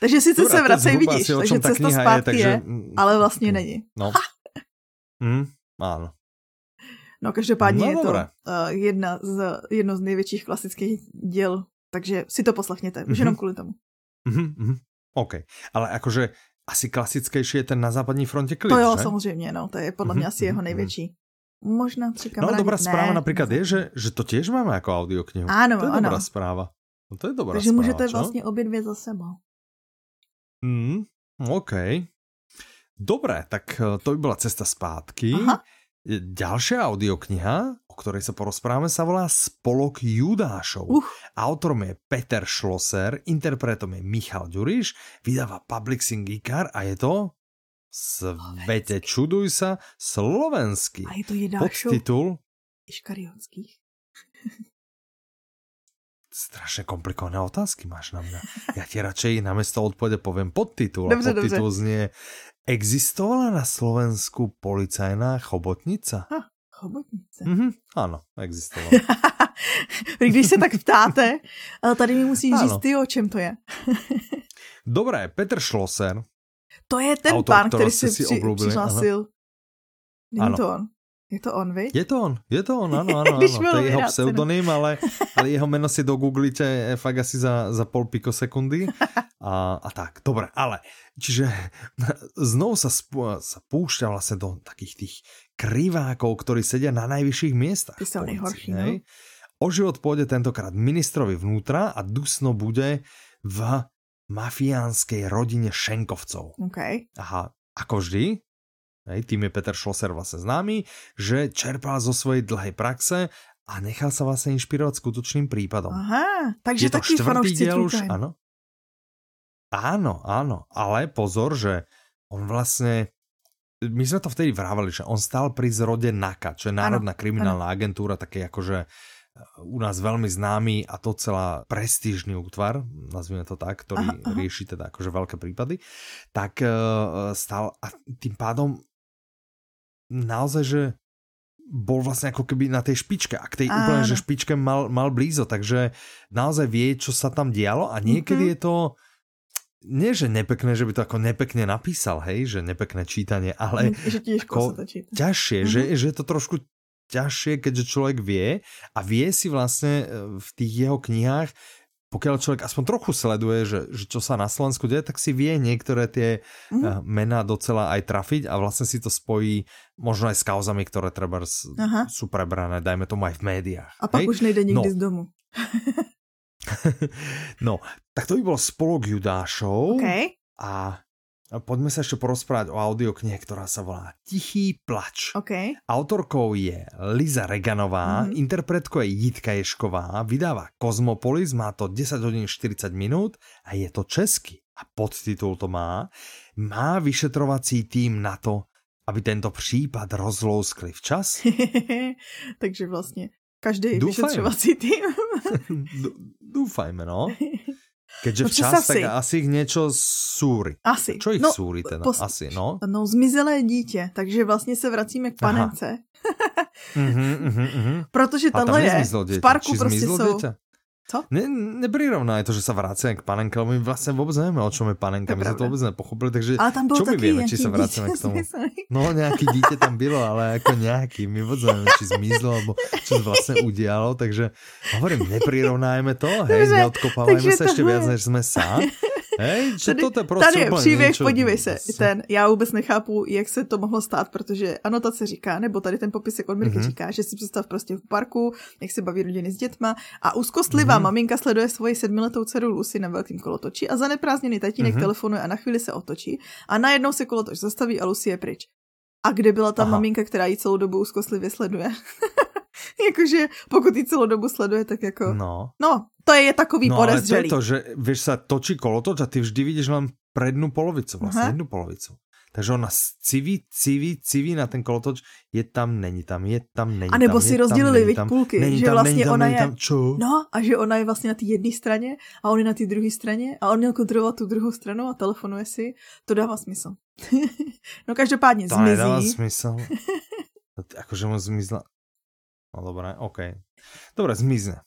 Takže sice Dobré, se vracej, vidíš, takže cesta zpátky je, takže... je, ale vlastně není. No. mm, ano. No každopádně no, je to uh, jedna z, jedno z největších klasických děl, takže si to poslechněte, už mm-hmm. jenom kvůli tomu. Mm-hmm. OK, ale jakože asi klasickější je ten na západní frontě klid, To jo, že? samozřejmě, no, to je podle mě mm-hmm. asi jeho mhm, největší. Možná při No dobrá správa například je, že, že to těž máme jako audioknihu. Ano, to je ano. dobrá správa. No to je dobrá Takže správa, můžete čo? vlastně obě dvě za sebou. Mm, OK. Dobré, tak eh, to by byla cesta zpátky. Aha. Ďalšia audiokniha, o ktorej sa porozprávame, sa volá Spolok Judášov. Uh. Autorom je Peter Schlosser, interpretom je Michal Ďuriš, vydáva Public Singikar a je to Svete, čuduj sa, slovenský. A je to Judášov? Podtitul Iškarionských. Strašne komplikované otázky máš na mňa. Ja ti radšej namiesto odpovede poviem podtitul. Dobře, a podtitul dobře. znie Existovala na Slovensku policajná chobotnica? Ha, chobotnice. Mm-hmm, ano, existovala. Když se tak ptáte, ale tady mi musíš ano. říct ty, o čem to je. Dobré, Petr Schlosser. To je ten autor, pán, který se si při, přihlásil. Není to on. Je to on, vy? Je to on, je to on, ano, ano, ano. to je jeho pseudonym, ale, ale jeho jméno si dogooglíte fakt asi za, za pol pikosekundy a, a tak, dobre, ale čiže znovu sa, spú, sa púšťa vlastne do takých tých krivákov, ktorí sedia na najvyšších miestach. Ty sú nejhorší, no. O život pôjde tentokrát ministrovi vnútra a dusno bude v mafiánskej rodine Šenkovcov. Okay. Aha, ako vždy, hej, tým je Peter Schlosser vlastne známy, že čerpal zo svojej dlhej praxe a nechal sa vlastne inšpirovať skutočným prípadom. Aha, takže je to taký štvrtý diel už, áno. Áno, áno, ale pozor, že on vlastne my sme to vtedy vrávali, že on stál pri zrode NAKA, čo je Národná ano, kriminálna ano. agentúra, také akože u nás veľmi známy a to celá prestížný útvar, nazvime to tak, ktorý aha, aha. rieši teda akože veľké prípady, tak uh, stal a tým pádom naozaj, že bol vlastne ako keby na tej špičke a k tej Áno. úplne, že špičke mal, mal blízo, takže naozaj vie, čo sa tam dialo a niekedy mm-hmm. je to nie, že nepekné, že by to ako nepekne napísal, hej, že nepekné čítanie, ale že ako ťažšie, mm-hmm. že, že je to trošku ťažšie, keďže človek vie a vie si vlastne e, v tých jeho knihách pokiaľ človek aspoň trochu sleduje, že, že čo sa na Slovensku deje, tak si vie niektoré tie mm. mená docela aj trafiť a vlastne si to spojí možno aj s kauzami, ktoré treba sú prebrané, dajme tomu aj v médiách. A pak hej? už nejde nikdy no. z domu. no, tak to by bol spolok Judášov. Okay. A Poďme sa ešte porozprávať o audioknihe, ktorá sa volá Tichý plač. Okay. Autorkou je Liza Reganová, mm-hmm. interpretkou je Jitka Ješková, vydáva Kozmopolis, má to 10 hodín 40 minút a je to česky. A podtitul to má. Má vyšetrovací tým na to, aby tento případ rozlouskli včas? Takže vlastně každý vyšetřovací tým. Dúfajme, no. Keďže no, včas, asi. tak asi ich niečo súri. Asi. Čo ich no, súri teda? Pos... Asi, no. No, zmizelé dítě, takže vlastně se vracíme k panence. uh-huh, uh-huh, uh-huh. Protože tahle je, v parku Či prostě jsou... Co? Ne, neprirovná je to, že sa vraciame k panenke, lebo my vlastne vôbec nevieme, o čom je panenka, my sme to vôbec nepochopili, takže ale tam čo my vieme, či sa vraciame k tomu? No nejaký dítě tam bylo, ale ako nejaký, my vôbec nevieme, či zmizlo, alebo čo sa vlastne udialo, takže hovorím, neprirovnájme to, hej, neodkopávajme sa ešte viac, než sme sa. Hej, že tady, to je prostě tady je příběh, něco, podívej se, ten, já vůbec nechápu, jak se to mohlo stát, protože anotace říká, nebo tady ten popisek od Mirky mm-hmm. říká, že si představ prostě v parku, jak se baví rodiny s dětma a úzkostlivá mm-hmm. maminka sleduje svoji sedmiletou dceru Lucy na velkým kolotoči a zaneprázdněný tatínek mm-hmm. telefonuje a na chvíli se otočí a najednou se kolotoč zastaví a Lucy je pryč. A kde byla ta Aha. maminka, která ji celou dobu úzkostlivě sleduje? Jakože pokud ji celou dobu sleduje, tak jako... No. No, to je takový no, podezřelý. No ale to je to, že vieš sa točí kolotoč a ty vždy vidíš len prednú polovicu, vlastne Aha. jednu polovicu. Takže ona civí, civí, civí na ten kolotoč, je tam, není tam, je tam, není tam. A nebo si rozdělili viď půlky, není že tam, vlastně tam, ona je, tam, čo? no a že ona je vlastně na té jedné straně a on je na té druhé straně a on měl kontrolovat tu druhou stranu a telefonuje si, to dává smysl. no každopádně to zmizí. To nedává smysl. akože mu zmizla, No dobré, OK. Dobre, zmizne.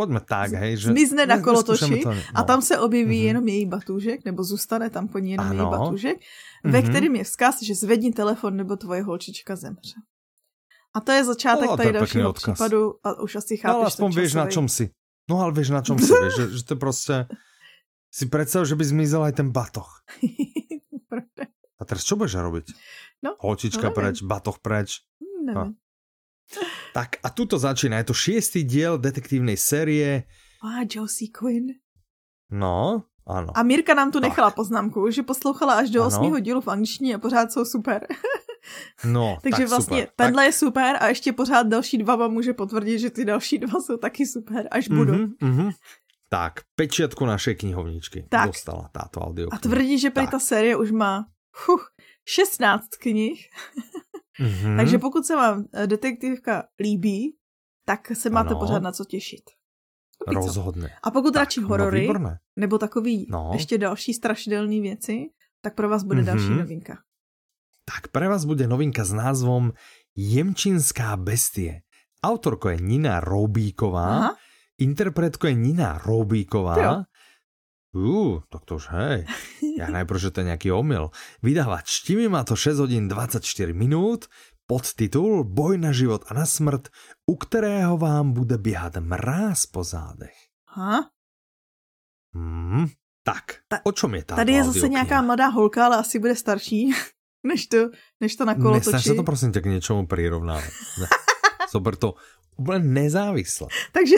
Pojďme tak, hej. Že... Zmizne na kolotoči to, no. a tam se objeví mm-hmm. jenom její batůžek, nebo zůstane tam po ní jenom ano. její batůžek, mm-hmm. ve kterém je vzkaz, že zvedni telefon, nebo tvoje holčička zemře. A to je začátek no, tady dalšího případu a už asi chápeš No ale aspoň vieš, na čom si. No ale vieš, na čom si, vieš, že, že to prostě si predstav, že by zmizel aj ten batoh. a teraz čo budeš robiť? No, Holčička no, preč, batoh preč. Nevím. Tak a tuto začína. Je to šiestý diel detektívnej série. A Josie Quinn. No, ano. A Mirka nám tu nechala tak. poznámku, že poslouchala až do osmého dílu v angličtině a pořád jsou super. No, Takže tak vlastně super. tenhle tak... je super a ještě pořád další dva vám může potvrdit, že ty další dva jsou taky super, až budou. Mm-hmm, mm-hmm. Tak, pečiatku našej knihovničky tak. dostala táto audio. A tvrdí, že prý ta série už má fuh, 16 knih. mm-hmm. Takže pokud se vám eh, detektivka líbí, tak se máte ano. pořád na co těšit. Rozhodne. A pokud tak, radši horory, no nebo takový no. ještě další strašidelné věci, tak pro vás bude mm-hmm. další novinka. Tak pre vás bude novinka s názvom Jemčinská bestie. Autorko je Nina Roubíková, Aha. interpretko je Nina Roubíková. Uh, tak to už hej. Ja najprv, že to je nejaký omyl. Vydávač Štimi má to 6 hodín 24 minút, podtitul Boj na život a na smrt, u kterého vám bude běhat mráz po zádech. Ha? Hmm, tak, Ta, o čom je ta Tady je zase nějaká mladá holka, ale asi bude starší, než to, než to na kolo Nesnaž se to prosím tě k něčemu přirovnávat. Zober to úplně nezávisle. Takže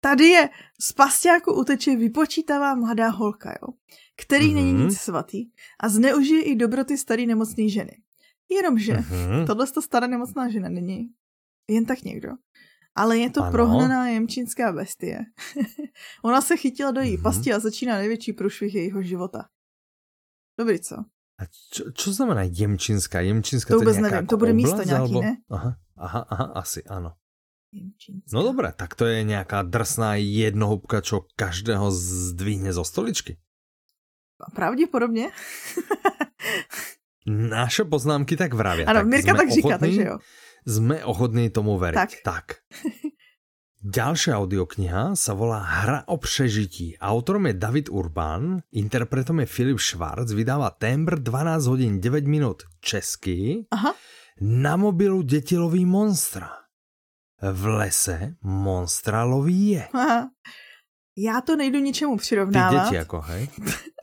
tady je z pasťáku uteče vypočítavá mladá holka, jo, který mm-hmm. není nic svatý a zneužije i dobroty starý nemocný ženy. Jenomže mm-hmm. tohle to stará nemocná žena není jen tak někdo. Ale je to ano. prohnaná jemčínská bestie. Ona se chytila do její mm-hmm. pasti a začíná největší průšvih jejího života. Dobrý, co? A čo, čo znamená jemčínská? Jemčínská to vůbec nevím, to bude místo nějaký, alebo... ne? Aha, aha, aha, asi ano. Jemčínská. No dobré, tak to je nějaká drsná jednohubka, čo každého zdvihne zo stoličky. Pravděpodobně. Naše poznámky tak vravia. Ano, tak Mirka tak říká, takže jo. Jsme ochotní tomu veriť. Tak. tak. Ďalšia audiokniha sa volá Hra o přežití. Autorom je David Urban, interpretom je Filip Švarc, vydává Tembr 12 hodin 9 minut česky. Aha. Na mobilu děti loví monstra. V lese monstra loví je. Aha. Já to nejdu ničemu přirovnávat. Ty děti jako, hej?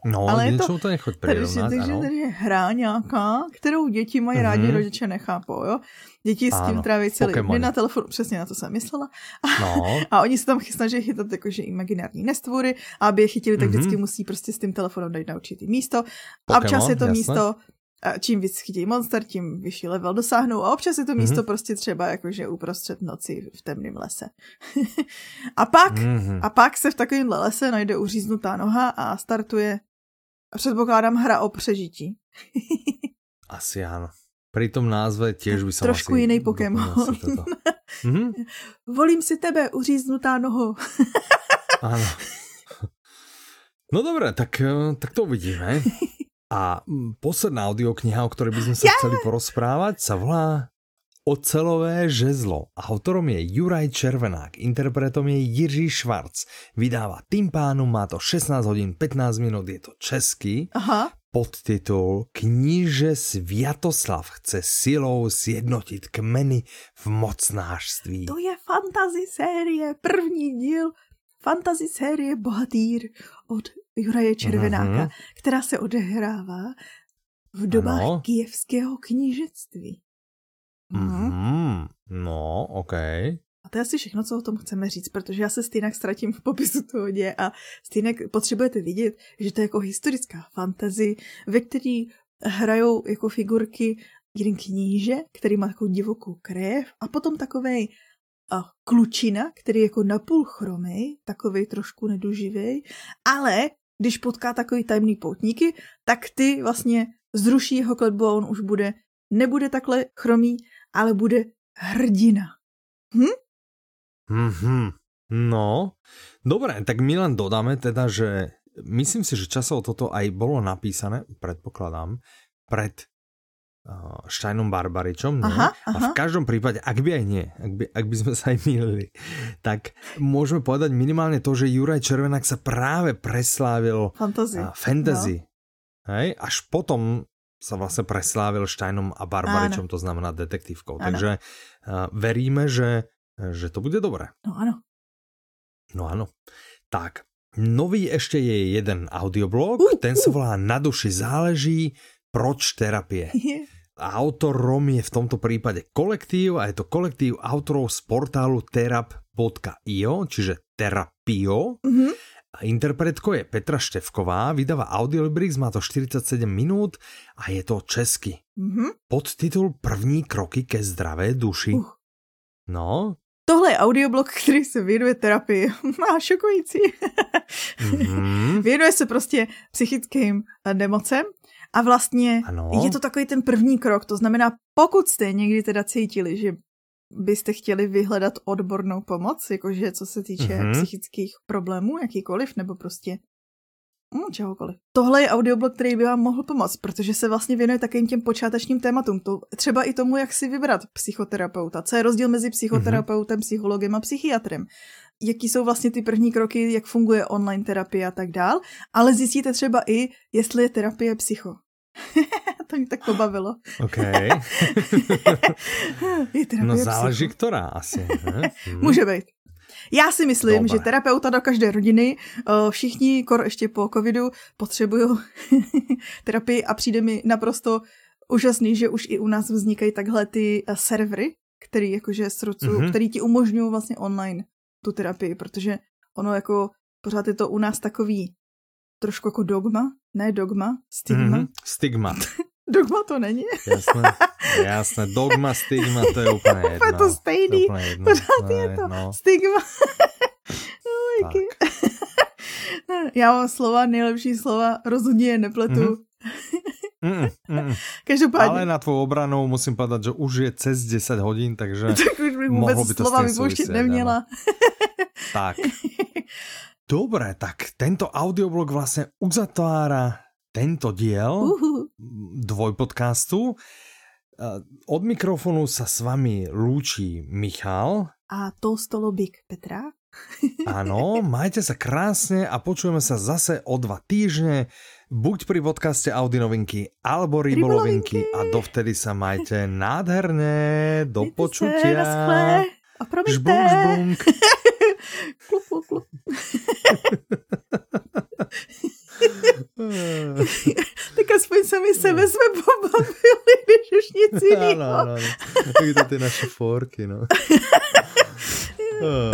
No, ale je to, to nechoď přirovnat, takže, takže tady je hra nějaká, kterou děti mají mm-hmm. rádi, rodiče nechápou, jo? Děti s tím tráví celý den na telefonu, přesně na to jsem myslela. No. a oni se tam snaží chytat jakože imaginární nestvory a aby je chytili, tak mm-hmm. vždycky musí prostě s tím telefonem dojít na určitý místo. Pokemon, a občas je to jasné. místo, a čím víc chytí monster, tím vyšší level dosáhnou a občas je to místo mm-hmm. prostě třeba jakože uprostřed noci v temném lese. a pak, mm-hmm. a pak se v takovémhle lese najde uříznutá noha a startuje předpokládám hra o přežití. asi ano. Pri tom názve těž by som Trošku asi jiný Pokémon. mm-hmm. Volím si tebe, uříznutá noho. ano. No dobré, tak, eh, tak to uvidíme. A mm, posledná audiokniha, o ktorej by sme sa chceli porozprávať, sa volá Ocelové žezlo. Autorom je Juraj Červenák, interpretom je Jiří Švarc. Vydává Timpánum, má to 16 hodin 15 minut, je to český. Aha. Podtitul Kníže Sviatoslav chce silou sjednotit kmeny v mocnářství. To je fantasy série, první díl fantasy série Bohatýr od Juraje Červenáka, uh-huh. která se odehrává v dobách ano. kijevského knížectví. Mm-hmm. No, OK. A to je asi všechno, co o tom chceme říct, protože já se stejně ztratím v popisu toho děje a stejně potřebujete vidět, že to je jako historická fantazy, ve který hrajou jako figurky jeden kníže, který má takovou divokou krev a potom takovej a klučina, který je jako napůl chromej, takový trošku neduživý, ale když potká takový tajemný poutníky, tak ty vlastně zruší jeho kletbu a on už bude, nebude takhle chromý, ale bude hrdina. Hm? Mm-hmm. No, dobré, tak my len dodáme teda, že myslím si, že časovo toto aj bolo napísané, predpokladám, pred uh, Steinom Barbaričom. Aha, aha. A v každom prípade, ak by aj nie, ak by, ak by sme sa aj mýlili, tak môžeme povedať minimálne to, že Juraj Červenák sa práve preslávil fantasy. Uh, fantasy. No. Hej? Až potom sa vlastne preslávil Steinom a Barbaričom, to znamená detektívkou. Áno. Takže uh, veríme, že, že to bude dobré. No áno. No áno. Tak, nový ešte je jeden audioblog, uh, ten sa volá Na duši záleží, proč terapie. Autorom je v tomto prípade kolektív a je to kolektív autorov z portálu terap.io, čiže terapio. Mm -hmm. Interpretkou je Petra Števková, vydáva Audiolibrix, má to 47 minút a je to česky. Mm-hmm. Podtitul První kroky ke zdravé duši. Uh. No. Tohle je audioblog, který se věnuje terapii. Má šokující. mm-hmm. Věnuje se prostě psychickým nemocem a vlastně ano. je to takový ten první krok. To znamená, pokud jste někdy teda cítili, že byste chtěli vyhledat odbornou pomoc, jakože co se týče mm-hmm. psychických problémů, jakýkoliv, nebo prostě mm, čehokoliv. Tohle je audioblog, který by vám mohl pomoct, protože se vlastně věnuje takovým těm počátečním tématům. To, třeba i tomu, jak si vybrat psychoterapeuta. Co je rozdíl mezi psychoterapeutem, mm-hmm. psychologem a psychiatrem. Jaký jsou vlastně ty první kroky, jak funguje online terapie a tak dál. Ale zjistíte třeba i, jestli je terapie psycho. to mě tak pobavilo. OK. no záleží, která asi. Ne? Hmm. Může být. Já si myslím, Dobre. že terapeuta do každé rodiny, eh, všichni, kor ještě po covidu, potřebují terapii a přijde mi naprosto úžasný, že už i u nás vznikají takhle ty eh, servery, který jakože srdcu, mm-hmm. který ti umožňují vlastně online tu terapii, protože ono jako pořád je to u nás takový trošku jako dogma, ne dogma, stigma. Mm-hmm. Stigma. dogma to není. jasné, jasné, dogma, stigma, to je úplně jedno. Je to stejný, to jedno. pořád no, je to no. stigma. no, Já mám slova, nejlepší slova, rozhodně je nepletu. Mm-hmm. Mm, mm. Každopádně. Ale na tvou obranu musím povedat, že už je cez 10 hodin, takže tak už bych vůbec by to slova vypouštět neměla. tak. Dobre, tak tento audioblog vlastne uzatvára tento diel uh-huh. dvojpodcastu. Od mikrofonu sa s vami lúči Michal. A to stolobik Petra. Áno, majte sa krásne a počujeme sa zase o dva týždne, buď pri podcaste Audi novinky alebo Rybolovinky a dovtedy sa majte nádherne, do počutia. Se, a promiňte. Žblunk, žblunk. klup, klup, klup. tak aspoň sami sebe jsme pobavili, když už nic jiného. Ano, ano, ano. Tak to ty naše forky, no. Oh.